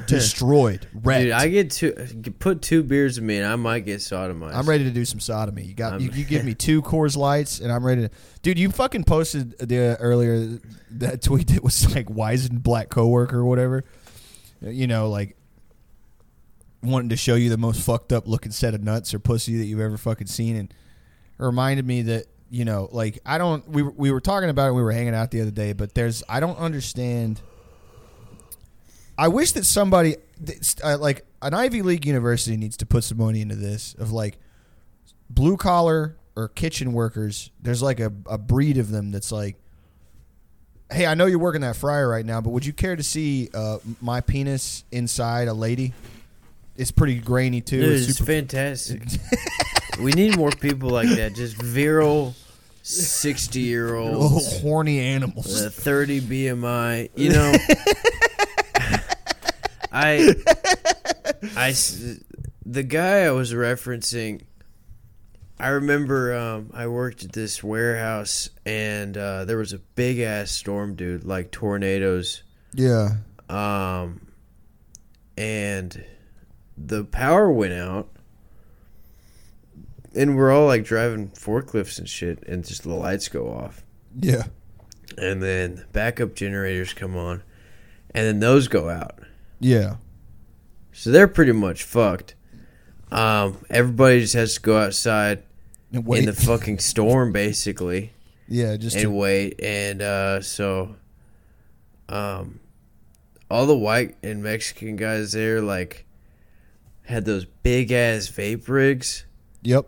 destroyed. Wrecked. Dude, I get two, put two beers in me, and I might get sodomized. I'm ready to do some sodomy. You got you, you give me two Coors Lights, and I'm ready to. Dude, you fucking posted the earlier that tweet that was like Wisen black coworker or whatever. You know, like wanting to show you the most fucked up looking set of nuts or pussy that you've ever fucking seen, and it reminded me that you know, like I don't. We we were talking about it. We were hanging out the other day, but there's I don't understand. I wish that somebody uh, like an Ivy League university needs to put some money into this of like blue collar or kitchen workers. There's like a, a breed of them that's like, hey, I know you're working that fryer right now, but would you care to see uh, my penis inside a lady? It's pretty grainy too. Dude, It's it's super- fantastic. we need more people like that. Just virile, sixty-year-old, little horny animals. uh, thirty BMI. You know, I, I, the guy I was referencing. I remember um, I worked at this warehouse and uh, there was a big ass storm, dude, like tornadoes. yeah. Um, and the power went out, and we're all like driving forklifts and shit, and just the lights go off, Yeah. and then backup generators come on, and then those go out. Yeah. So they're pretty much fucked. Um, everybody just has to go outside in the fucking storm, basically. yeah, just and to, wait and uh so um all the white and mexican guys there like had those big ass vape rigs yep.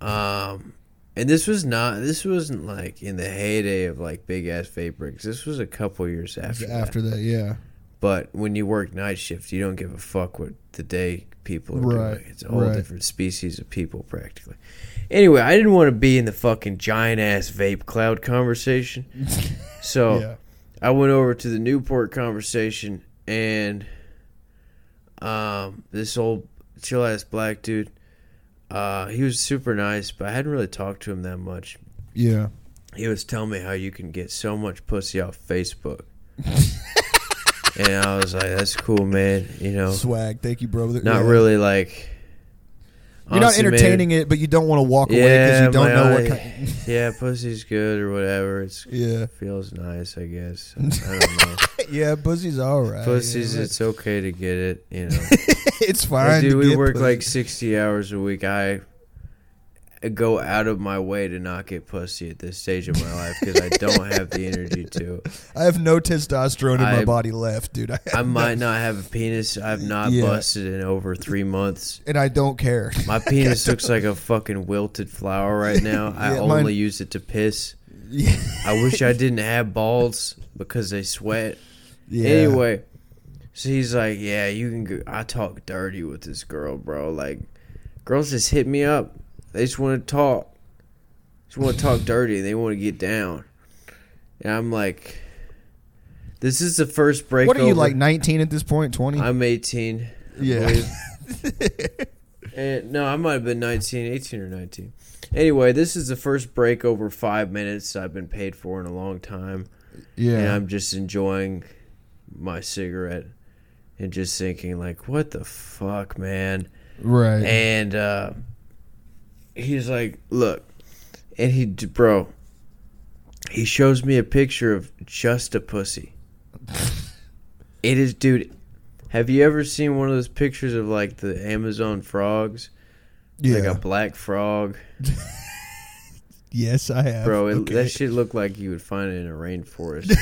um and this was not this wasn't like in the heyday of like big ass vape rigs this was a couple years after, After, that. that, yeah. But when you work night shift you don't give a fuck what the day people are Right, doing it's a whole right. different species of people practically anyway i didn't want to be in the fucking giant ass vape cloud conversation so yeah. I went over to the Newport conversation and um this old chill ass black dude uh he was super nice but I hadn't really talked to him that much. Yeah. He was telling me how you can get so much pussy off Facebook. and I was like that's cool man, you know. Swag. Thank you, brother. Not Yeah. really like You're not honestly, man, entertaining it, but you don't want to walk away because you don't know what kind. Yeah, pussy's good or whatever. It's Yeah. feels nice, I guess. I don't know. Yeah, pussy's all right. Pussy's, yeah. it's okay to get it, you know. it's fine. Dude, we work pussy. like 60 hours a week. I go out of my way to not get pussy at this stage of my life because I don't have the energy to. I have no testosterone in my body left, dude. I, I might not have a penis. I've not Yeah. busted in over three months. and I don't care. My penis looks like a fucking wilted flower right now. I only mine- use it to piss. yeah. I wish I didn't have balls because they sweat. yeah. Anyway, so he's like, "Yeah, you can." Go. I talk dirty with this girl, bro. Like, girls just hit me up. They just want to talk. Just want to talk dirty. They want to get down. And I'm like, this is the first break. What are you like? 19 at this point? 20? I'm 18. Yeah. And, no, I might have been 19, 18 or 19. Anyway, this is the first break over five minutes I've been paid for in a long time. Yeah. And. I'm just enjoying my cigarette and just thinking like, what the fuck, man? right. And uh, he's like, look, and he, bro, he shows me a picture of just a pussy. it is, dude. Have you ever seen one of those pictures of like the Amazon frogs? yeah. Like a black frog, yes, I have. bro. It, Okay. That shit looked like you would find it in a rainforest.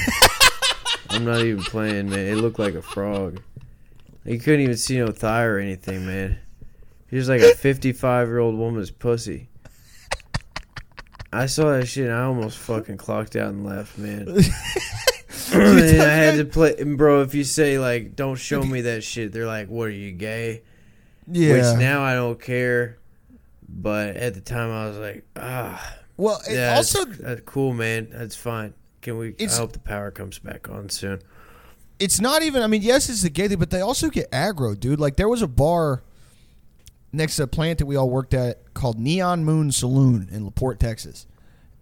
I'm not even playing, man. It looked like a frog. You couldn't even see no thigh or anything, man. He was like a 55 year old woman's pussy. I saw that shit and I almost fucking clocked out and left, man. and I had to play, and bro. If you say like, "Don't show me that shit," they're like, "What are you gay?" yeah. Which now I don't care, but at the time I was like, "Ah, well, it yeah, also, also that's cool, man. That's fine. Can we? I hope the power comes back on soon." it's not even. I mean, yes, it's the gay thing, but they also get aggro, dude. Like there was a bar next to a plant that we all worked at called Neon Moon Saloon in La Porte, Texas,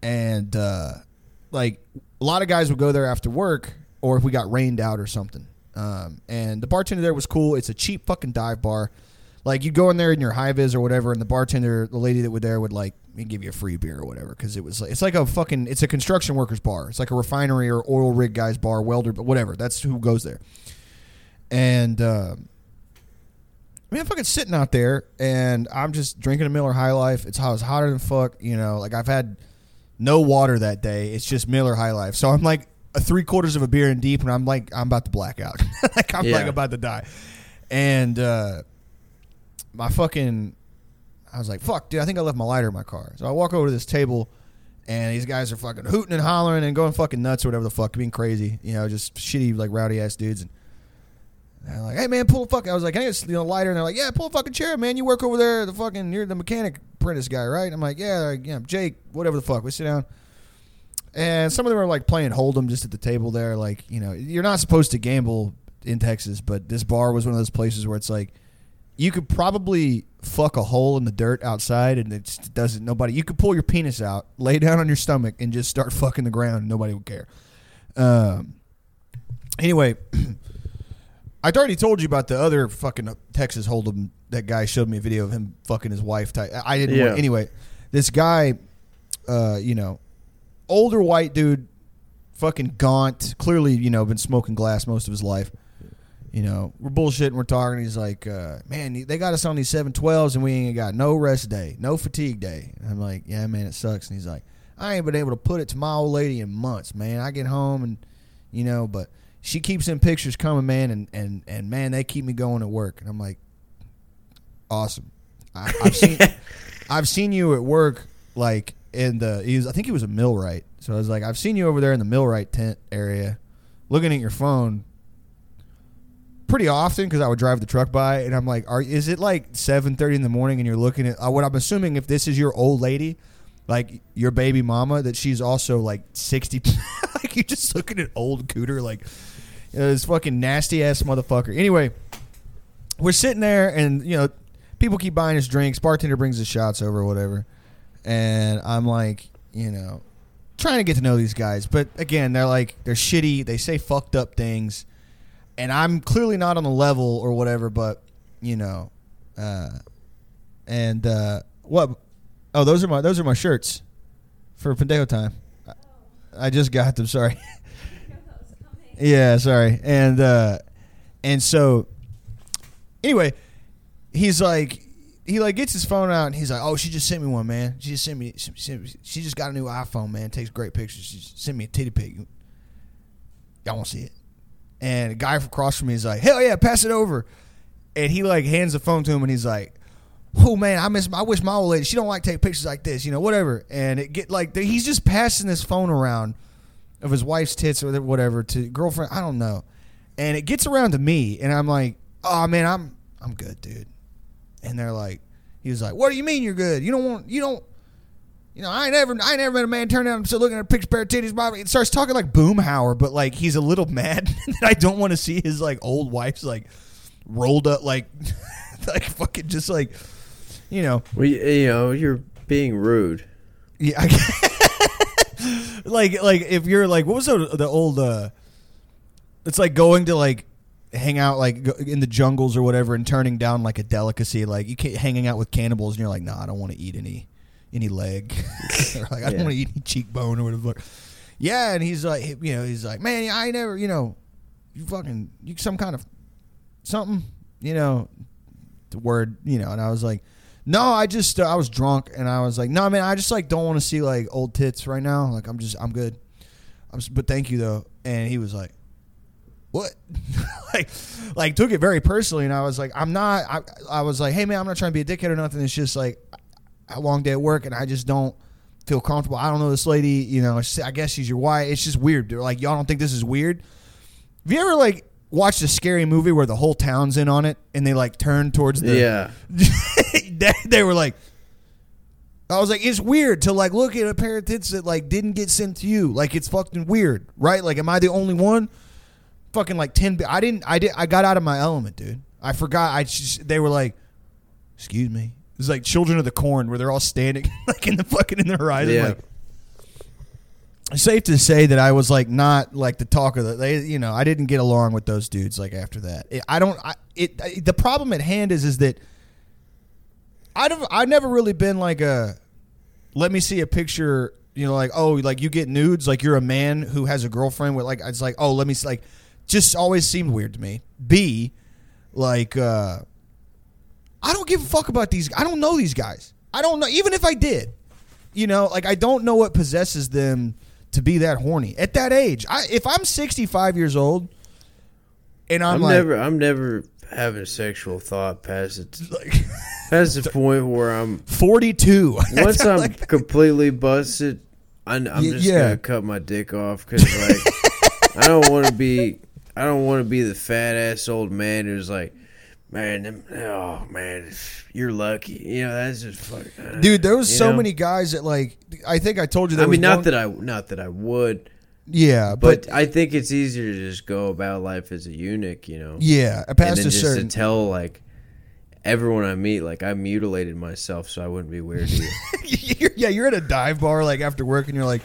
and uh, like a lot of guys would go there after work, or if we got rained out or something. Um, and the bartender there was cool. It's a cheap fucking dive bar. Like you'd go in there in your high vis or whatever, and the bartender, the lady that was there, would like give you a free beer or whatever because it was like it's like a fucking it's a construction workers bar. It's like a refinery or oil rig guy's bar, welder, but whatever. That's who goes there. And uh, I mean, I'm fucking sitting out there, and I'm just drinking a Miller High Life. It's hot, it's hotter than fuck. You know, like I've had no water that day. It's just Miller High Life. So I'm like a three quarters of a beer in deep, and I'm like I'm about to black out. like I'm Yeah. like about to die. And uh, my fucking, I was like, fuck, dude. I think I left my lighter in my car. So I walk over to this table. And these guys are fucking hooting and hollering and going fucking nuts or whatever the fuck, being crazy, you know, just shitty like rowdy ass dudes. And like, "Hey man, pull a fuck." I was like, "Can I get you know lighter?" And they're like, "Yeah, pull a fucking chair, man. You work over there, the fucking you're the mechanic apprentice guy, right?" I'm like, "Yeah, like, yeah, Jake, whatever the fuck." We sit down, and some of them are like playing hold'em just at the table there. Like, you know, you're not supposed to gamble in Texas, but this bar was one of those places where it's like you could probably fuck a hole in the dirt outside, and it just doesn't. Nobody. You could pull your penis out, lay down on your stomach, and just start fucking the ground. and Nobody would care. Um. Anyway. I'd already told you about the other fucking Texas Hold'em. That guy showed me a video of him fucking his wife. Type. I didn't. Yeah. Want, anyway, this guy, uh, you know, older white dude, fucking gaunt. Clearly, you know, been smoking glass most of his life. You know, we're bullshitting. We're talking. He's like, uh, man, they got us on these seven twelves, and we ain't got no rest day, no fatigue day. And I'm like, yeah, man, it sucks. And he's like, I ain't been able to put it to my old lady in months, man. I get home and, you know, but she keeps them pictures coming, man, and and and man, they keep me going at work. And I'm like, awesome. I, I've seen, I've seen you at work, like in the. He was, I think he was a millwright. So I was like, I've seen you over there in the millwright tent area, looking at your phone. Pretty often because I would drive the truck by, and I'm like, "Are is it like seven thirty in the morning?" And you're looking at uh, what I'm assuming if this is your old lady, like your baby mama, that she's also like sixty. like you're just looking at old cooter, like you know, this fucking nasty ass motherfucker. Anyway, we're sitting there, and you know, people keep buying us drinks. Bartender brings us shots over, or whatever, and I'm like, you know, trying to get to know these guys. But again, they're like they're shitty. They say fucked up things, and I'm clearly not on the level or whatever. But you know, uh, and uh, what? Oh, those are my those are my shirts for Pendejo time. I, I just got them. Sorry. Yeah, sorry. And uh and so anyway, he's like he like gets his phone out and he's like, "Oh, she just sent me one, man. She just sent me she, she just got a new iPhone, man. Takes great pictures. She sent me a titty pic. Y'all want to see it?" And a guy across from me is like, "Hell yeah, pass it over." And he like hands the phone to him and he's like, "Oh man, I miss. I wish my old lady. She don't like take pictures like this, you know, whatever." And it get like he's just passing this phone around of his wife's tits or whatever to girlfriend. I don't know. And it gets around to me, and I'm like, "Oh man, I'm I'm good, dude." And they're like, he was like, "What do you mean you're good? You don't want you don't." You know, I ain't never, I ain't never met a man turn down. I'm still looking at a picture pair of titties. Blah. It starts talking like Boomhauer, but like he's a little mad that I don't want to see his like old wife's like rolled up, like, like fucking just like, you know, Well, you, you know, you're being rude. yeah, I, like like if you're like what was the, the old uh it's like going to like hang out like go- in the jungles or whatever and turning down like a delicacy like you can't hanging out with cannibals and you're like nah I don't want to eat any any leg or like I don't Yeah. want to eat any cheekbone or whatever yeah and he's like you know he's like man I never you know you fucking you some kind of something you know the word you know and I was like no, I just uh, I was drunk and I was like, no, man, I just like don't want to see like old tits right now. Like I'm just I'm good. I'm but thank you though. And he was like, what? like like took it very personally and I was like, I'm not. I I was like, hey man, I'm not trying to be a dickhead or nothing. It's just like a long day at work and I just don't feel comfortable. I don't know this lady. You know, I guess she's your wife. It's just weird. Like, y'all don't think this is weird? Have you ever like watched a scary movie where the whole town's in on it and they like turn towards the yeah. they, they were like I was like, it's weird to like look at a pair of tits that like didn't get sent to you. Like it's fucking weird, right? Like, am I the only one? Fucking like ten. I didn't. I did. I got out of my element, dude. I forgot. I just. They were like, excuse me. It was like Children of the Corn, where they're all standing like in the fucking in the horizon. Yeah. Like, safe to say that I was like not like the talk of the. They, you know, I didn't get along with those dudes like after that. It, I don't. I, it. I, the problem at hand is is that I've I've never really been like a let me see a picture you know like oh like you get nudes like you're a man who has a girlfriend with like it's like oh let me see like just always seemed weird to me b like uh I don't give a fuck about these I don't know these guys I don't know even if I did You know, like I don't know what possesses them to be that horny at that age. I if I'm 65 years old and I'm, I'm like, never I'm never having a sexual thought past it like past the point where I'm 42. once I'm Like- completely busted, I'm, I'm just yeah. gonna cut my dick off because like I don't want to be I don't want to be the fat ass old man who's like, man, them- oh man, you're lucky. You know that's just fuck, uh, Dude, there was so know? many guys that like. I think I told you that. I mean, not one- that I not that I would, Yeah, but, but I think it's easier to just go about life as a eunuch. You know, yeah, and past then a just certain. to tell like everyone I meet, like I mutilated myself so I wouldn't be weird to you. yeah, you're at a dive bar like after work, and you're like,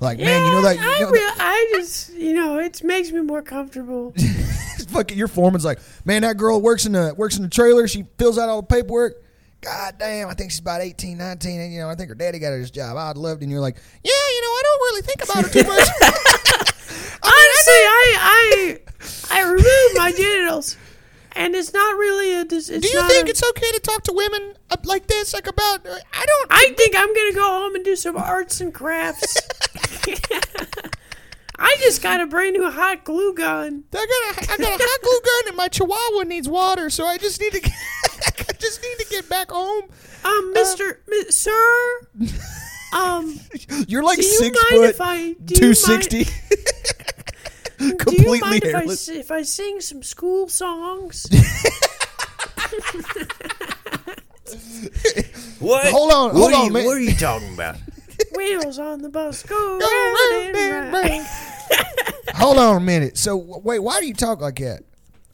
like man, you know that. You I, real, I just, you know, it makes me more comfortable. that fucking your foreman's like, man, that girl works in the works in the trailer. She fills out all the paperwork. God damn, I think she's about 18, 19, and you know, I think her daddy got her this job. I'd love it. And you're like, yeah, you know, I don't really think about her too much. Honestly, I, I, I remove my genitals, and it's not really a. It's Do you think a- it's okay to talk to women like this, like about? uh, I don't. I think I'm gonna go home and do some arts and crafts. I just got a brand new hot glue gun. I got a, I got a hot glue gun and my chihuahua needs water, so I just need to, I just need to get back home. Um, Mister, mi- sir. Um, You're like do you six mind foot, if I do you mind, completely do you mind if I, if I sing some school songs? what? Hold on, hold are on, you, man. What are you talking about? Wheels on the bus go Go round round and and round. round. Hold on a minute. So wait, why do you talk like that?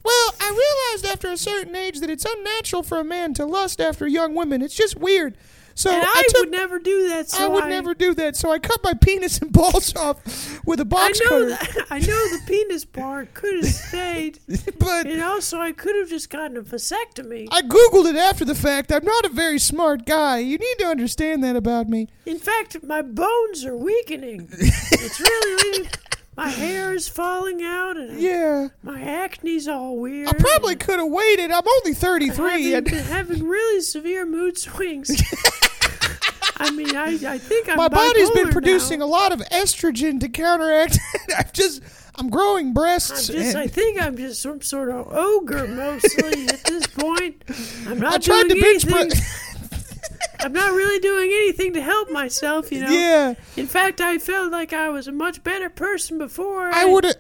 Well, I realized after a certain age that it's unnatural for a man to lust after young women. It's just weird. So And I, I, took. would never do that. So I would never do that. So I cut my penis and balls off with a box know cutter. that. I know the penis part could have stayed. but And also, I could have just gotten a vasectomy. I googled it after the fact. I'm not a very smart guy. You need to understand that about me. In fact, my bones are weakening. It's really leaving. My hair is falling out, and Yeah. my acne's all weird. I probably could have waited. I'm only and 33. having, And having really severe mood swings. I mean, I, I think I'm my body's been producing now. a lot of estrogen to counteract. I've just, I'm growing I'm breasts. just, and- I think I'm just some sort of ogre mostly at this point. I'm not I tried to doing bench anything. I'm not really doing anything to help myself, you know. yeah. In fact, I felt like I was a much better person before. I would have.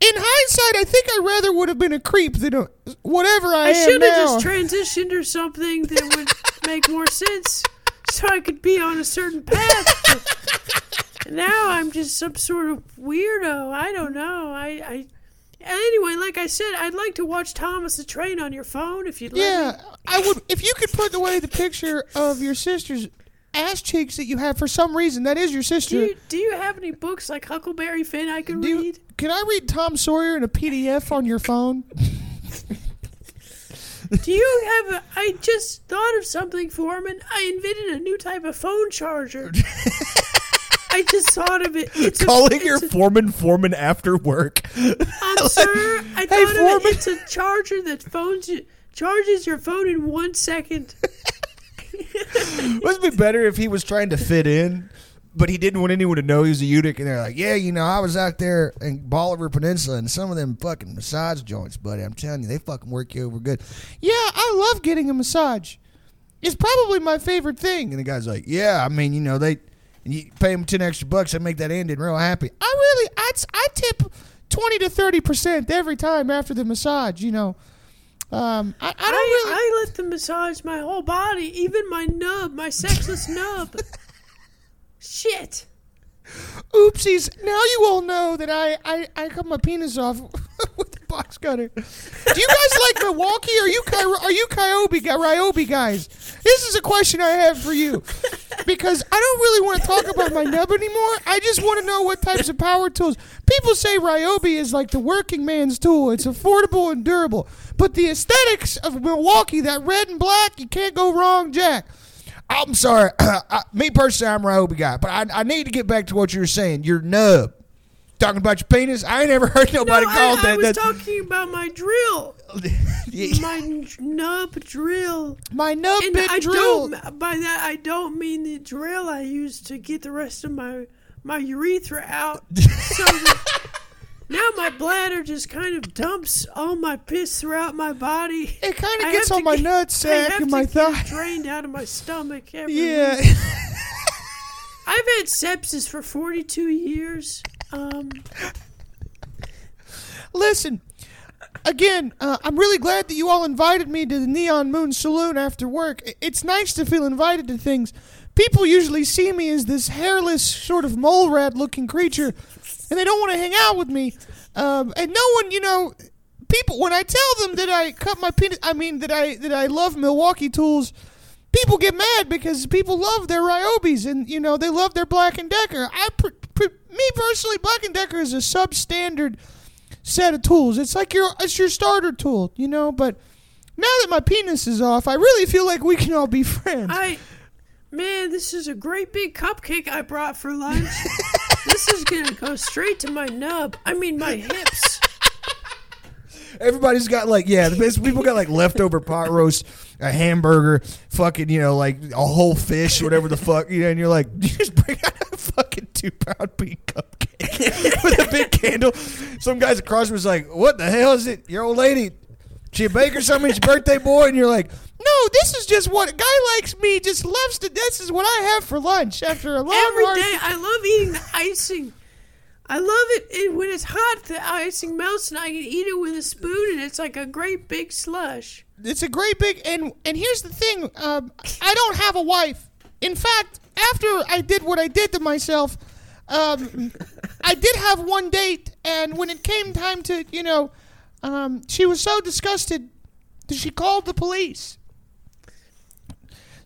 In hindsight, I think I rather would have been a creep than a whatever I, I am should have just transitioned or something that would make more sense, so I could be on a certain path. Now I'm just some sort of weirdo. I don't know. I, I anyway, like I said, I'd like to watch Thomas the Train on your phone if you'd me. yeah, I would. If you could put away the picture of your sister's ass cheeks that you have for some reason, that is your sister. Do you, do you have any books like Huckleberry Finn I can Do you- read? can I read Tom Sawyer in a PDF on your phone? Do you have? A, I just thought of something, Foreman. I invented a new type of phone charger. I just thought of it. It's a- Calling it's your a- foreman foreman after work. Um, sir, I Hey, thought of Foreman. it. It's a charger that phones you, charges your phone in one second. Wouldn't it be better if he was trying to fit in, but he didn't want anyone to know he was a eunuch? And they're like, "Yeah, you know, I was out there in Bolivar Peninsula, and some of them fucking massage joints, buddy. I'm telling you, they fucking work you over good. Yeah, I love getting a massage. It's probably my favorite thing." And the guy's like, "Yeah, I mean, you know, they and you pay them ten extra bucks, they make that ending real happy. I really, I, I tip twenty to thirty percent every time after the massage. You know." Um, I, I don't I, really. I let them massage my whole body, even my nub, my sexless nub. Shit. Oopsies! Now you all know that I I, I cut my penis off with the box cutter. Do you guys like Milwaukee? Are you Ky- are you guy Ryobi guys? This is a question I have for you because I don't really want to talk about my nub anymore. I just want to know what types of power tools. People say Ryobi is like the working man's tool. It's affordable and durable, but the aesthetics of Milwaukee, that red and black, you can't go wrong, Jack. I'm sorry. I, me personally, I'm a Ryobi guy, but I, I need to get back to what you were saying. Your nub. Talking about your penis? I ain't ever heard nobody no, call I, that. I was that- talking about my drill, Yeah. my nub drill. my nub And I drill. don't by that I don't mean the drill I use to get the rest of my my urethra out. so that now my bladder just kind of dumps all my piss throughout my body. It kind of gets on my get- nut I have sack and my thigh. drained out of my stomach. Every Yeah. I've had sepsis for 42 years. Um, Listen, again, uh, I'm really glad that you all invited me to the Neon Moon Saloon after work. It's nice to feel invited to things. People usually see me as this hairless, sort of mole rat looking creature, and they don't want to hang out with me. Um, and no one, you know, people when I tell them that I cut my penis, I mean that I that I love Milwaukee tools. People get mad because people love their Ryobis and you know they love their Black and Decker. I, pr- me personally, Black and Decker is a substandard set of tools. It's like your it's your starter tool, you know. But now that my penis is off, I really feel like we can all be friends. I, man, this is a great big cupcake I brought for lunch. this is gonna go straight to my nub. I mean, my hips. Everybody's got like yeah, the best people got like leftover pot roast, a hamburger, fucking you know like a whole fish, whatever the fuck, you know, and you're like, you just bring out two pound cupcake with a big candle. Some guys across was like, what the hell is it? Your old lady, she a baker something? It's your birthday boy, and you're like. No, this is just what a guy likes me. Just loves to. This is what I have for lunch after a long Every hard day, I love eating the icing. I love it, and when it's hot, the icing melts, and I can eat it with a spoon, and it's like a great big slush. it's a great big and and here's the thing um, i don't have a wife in fact after i did what i did to myself um, i did have one date and when it came time to you know um, she was so disgusted that she called the police.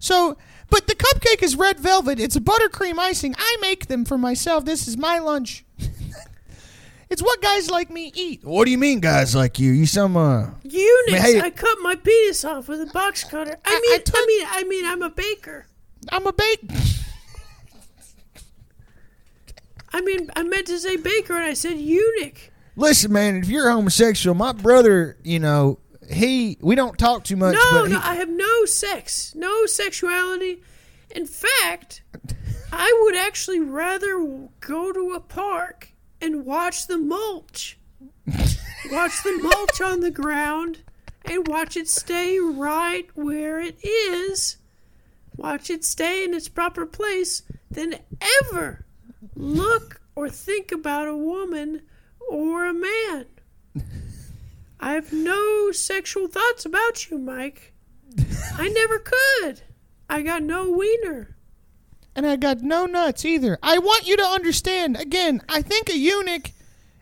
So but the cupcake is red velvet. It's a buttercream icing. I make them for myself. This is my lunch. It's what guys like me eat. What do you mean guys like you? You some uh eunuchs. hey- I cut my penis off with a box cutter. I I- mean, I I, mean, I mean, I'm a baker. i'm a bake I mean, I meant to say baker, and I said eunuch. Listen, man, if you're homosexual, my brother, you know, he we don't talk too much, No, but he, no, I have no sex, no sexuality. In fact, I would actually rather go to a park and watch the mulch. watch the mulch on the ground and watch it stay right where it is. Watch it stay in its proper place than ever look or think about a woman or a man. I have no sexual thoughts about you, Mike. I never could. I got no wiener. and I got no nuts either. I want you to understand. Again, I think a eunuch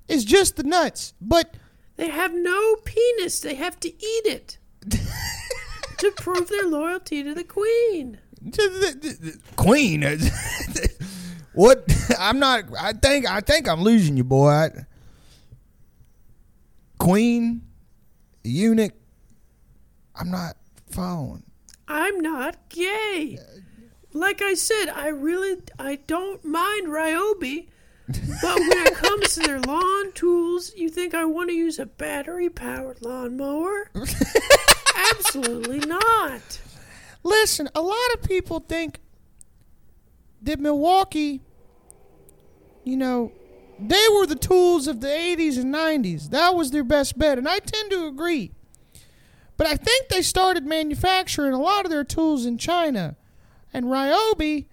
is just the nuts, but They have no penis. They have to eat it to prove their loyalty to the queen. to the, the, the queen. what? I'm not. I think. I think I'm losing you, boy. I, queen, eunuch. I'm not following. I'm not gay. Like I said, I really I don't mind Ryobi, but when it comes to their lawn tools, you think I want to use a battery powered lawnmower? Absolutely not. Listen, a lot of people think that Milwaukee, you know, they were the tools of the 80s and 90s. That was their best bet, and I tend to agree. But I think they started manufacturing a lot of their tools in China. And Ryobi,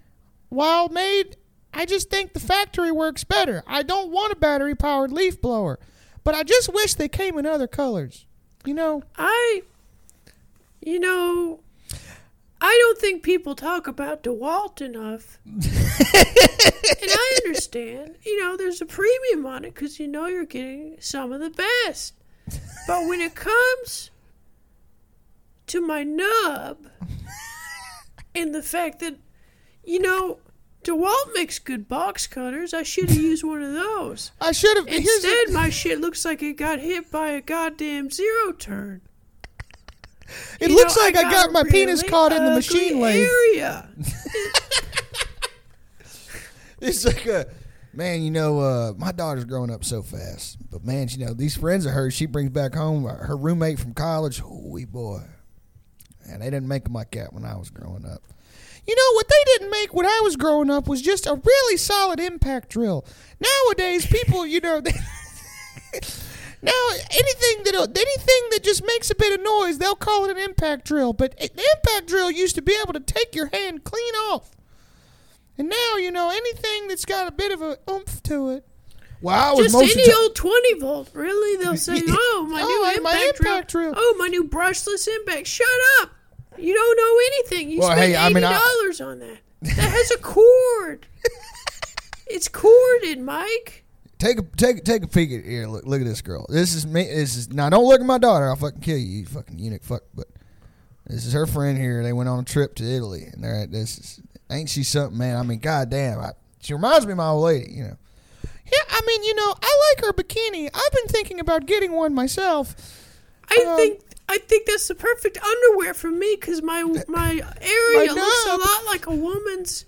while made, I just think the factory works better. I don't want a battery powered leaf blower, but I just wish they came in other colors. You know, I, you know, I don't think people talk about DeWalt enough. and I understand, you know, there's a premium on it because you know you're getting some of the best. But when it comes to my nub and the fact that, you know, DeWalt makes good box cutters, I should have used one of those. I should have. Instead, my shit looks like it got hit by a goddamn zero turn. It You looks know, like I got, a my penis caught in the machine lathe. area. It's like a Man, you know, uh, my daughter's growing up so fast. But man, you know, these friends of hers, she brings back home uh, her roommate from college. Holy boy. And they didn't make them like that when I was growing up. You know, what they didn't make when I was growing up was just a really solid impact drill. Nowadays, people, you know, they, now anything that anything that just makes a bit of noise, they'll call it an impact drill. But the impact drill used to be able to take your hand clean off. And now, you know, anything that's got a bit of a oomph to it. Well, I was Just any the- old 20 volt. Really? They'll say, oh, my Oh, new I- my impact, impact drill. drill. Oh, my new brushless impact. Shut up. You don't know anything. You Well, spent hey, $80 mean, I- on that. That has a cord. it's corded, Mike. Take a take take a peek at here. Look look at this girl. This is me. This is now. Don't look at my daughter. I'll fucking kill you, you fucking eunuch. Fuck. But this is her friend here. They went on a trip to Italy, and they're at this. Is, ain't she something, man? I mean, goddamn. I, she reminds me of my old lady. You know. Yeah, I mean, you know, I like her bikini. I've been thinking about getting one myself. I Um, think I think that's the perfect underwear for me because my my area My looks a lot like a woman's,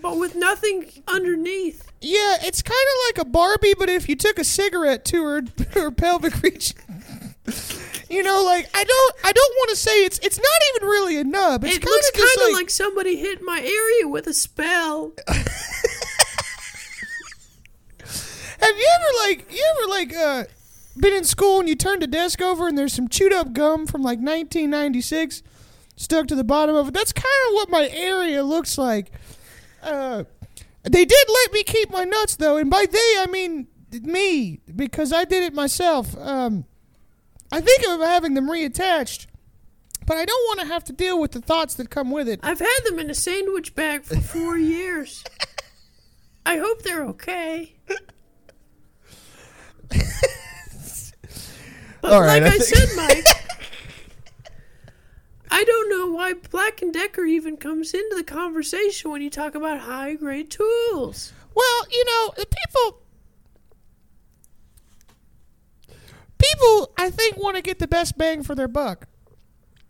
but with nothing underneath. Yeah, it's kind of like a Barbie, but if you took a cigarette to her her pelvic region. You know, like I don't, I don't want to say it's, it's not even really a nub. It's it kind looks kind of like, like somebody hit my area with a spell. Have you ever like you ever like uh been in school and you turn the desk over and there's some chewed up gum from like 1996 stuck to the bottom of it? That's kind of what my area looks like. Uh, they did let me keep my nuts though, and by they I mean me because I did it myself. Um, I think of having them reattached, but I don't want to have to deal with the thoughts that come with it. I've had them in a sandwich bag for four years. I hope they're okay. But All right, like I I, said, Mike, I don't know why Black and Decker even comes into the conversation when you talk about high grade tools. Well, you know, the people people I think want to get the best bang for their buck.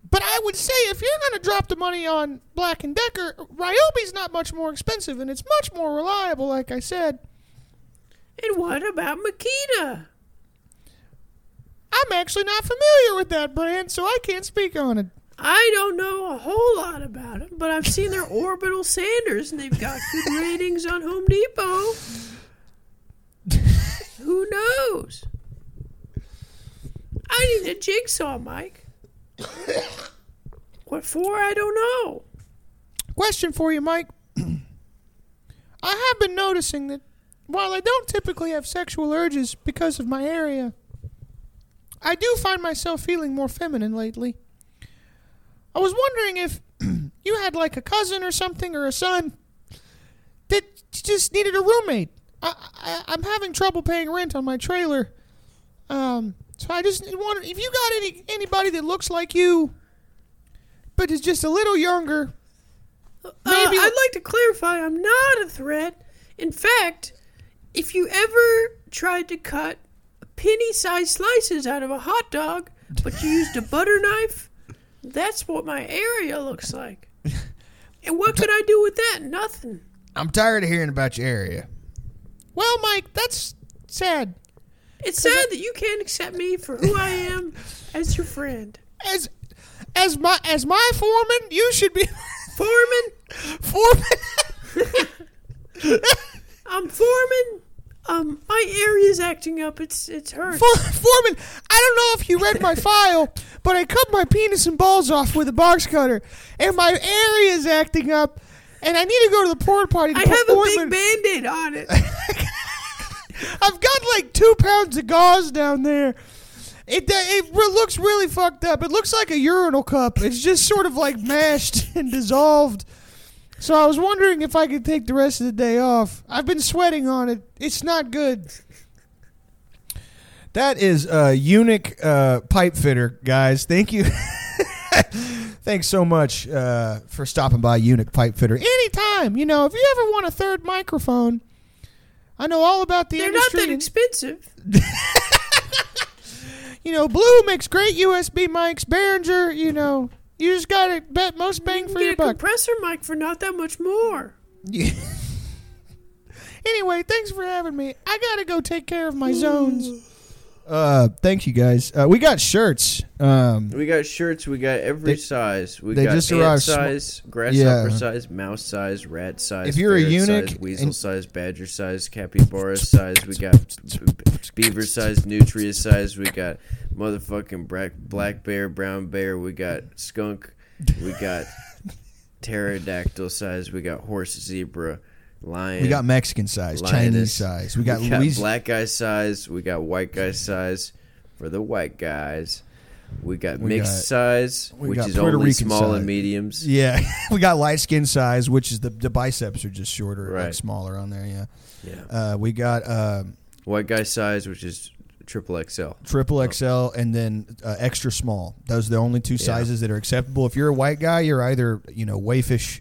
But I would say if you're going to drop the money on Black and Decker, Ryobi's not much more expensive and it's much more reliable like I said. And what about Makita? I'm actually not familiar with that brand, so I can't speak on it. I don't know a whole lot about them, but I've seen their orbital sanders and they've got good ratings on Home Depot. Who knows? I need a jigsaw, Mike. What for? I don't know. Question for you, Mike. I have been noticing that while I don't typically have sexual urges because of my area, I do find myself feeling more feminine lately. I was wondering if you had like a cousin or something or a son that just needed a roommate. I, I, I'm having trouble paying rent on my trailer. Um, so I just wondered if you got any anybody that looks like you, but is just a little younger. Uh, Maybe- I'd like to clarify I'm not a threat. In fact, if you ever tried to cut penny sized slices out of a hot dog, but you used a butter knife, that's what my area looks like. And what could I do with that? Nothing. I'm tired of hearing about your area. Well, Mike, that's sad. It's sad that you can't accept me for who I am as your friend. As as my as my foreman, you should be Foreman, foreman. I'm foreman. Um, my area's acting up. It's it's hurt. For- foreman, I don't know if you read my file, but I cut my penis and balls off with a box cutter, and my area is acting up, and I need to go to the porta potty. To I put have a big band-aid on it. I've got like two pounds of gauze down there. It it re- looks really fucked up. It looks like a urinal cup. It's just sort of like mashed and dissolved. So I was wondering if I could take the rest of the day off. I've been sweating on it. It's not good. That is a eunuch uh, pipe fitter, guys. Thank you. Thanks so much uh, for stopping by, eunuch pipe fitter. Anytime, you know, if you ever want a third microphone, I know all about the They're not industry. that expensive. you know, Blue makes great USB mics. Behringer, you know, you just got to bet most You bang can for your buck. compressor mic for not that much more. Yeah. Anyway, thanks for having me. I gotta go take care of my zones. Uh, thank you guys. Uh, we got shirts. Um, We got shirts. We got every They- size. We they got just ant arrived sm- size, grasshopper Yeah. size, mouse size, rat size. If you're a eunuch size, weasel size, badger size, capybara size. We got beaver size, nutria size. We got motherfucking black black bear, brown bear. We got skunk. We got pterodactyl size. We got horse, zebra, lion. we got Mexican size, Chinese size. We got, we got Louis- black guy size. We got white guy size for the white guys. We got We mixed got- size, which is Puerto only Rican small size. and mediums. Yeah, we got light skin size, which is the the biceps are just shorter, like Right. smaller on there. Yeah. Yeah. Uh, we got um, White guy size, which is triple XL. triple XL and then uh, extra small. Those are the only two Yeah. sizes that are acceptable. If you're a white guy, you're either you know waifish,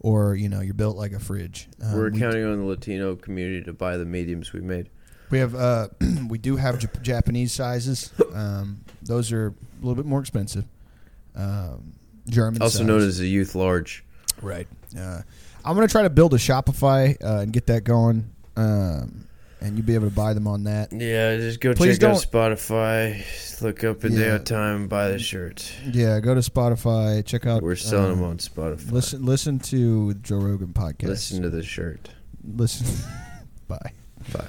or you know you're built like a fridge. Um, We're we, counting on the Latino community to buy the mediums we made. we have uh, we do have Jap- Japanese sizes. Um, those are a little bit more expensive. Um, German, Also size. known as the youth large. right. Uh, I'm gonna try to build a Shopify uh, and get that going. Um, and you'll be able to buy them on that. Yeah, just go Please check out don't- Spotify, look up a day Yeah. time, buy the shirt. Yeah, go to Spotify, check out. We're selling um, them on Spotify. Listen, listen to Joe Rogan podcast. Listen to the shirt. listen. Bye. Bye.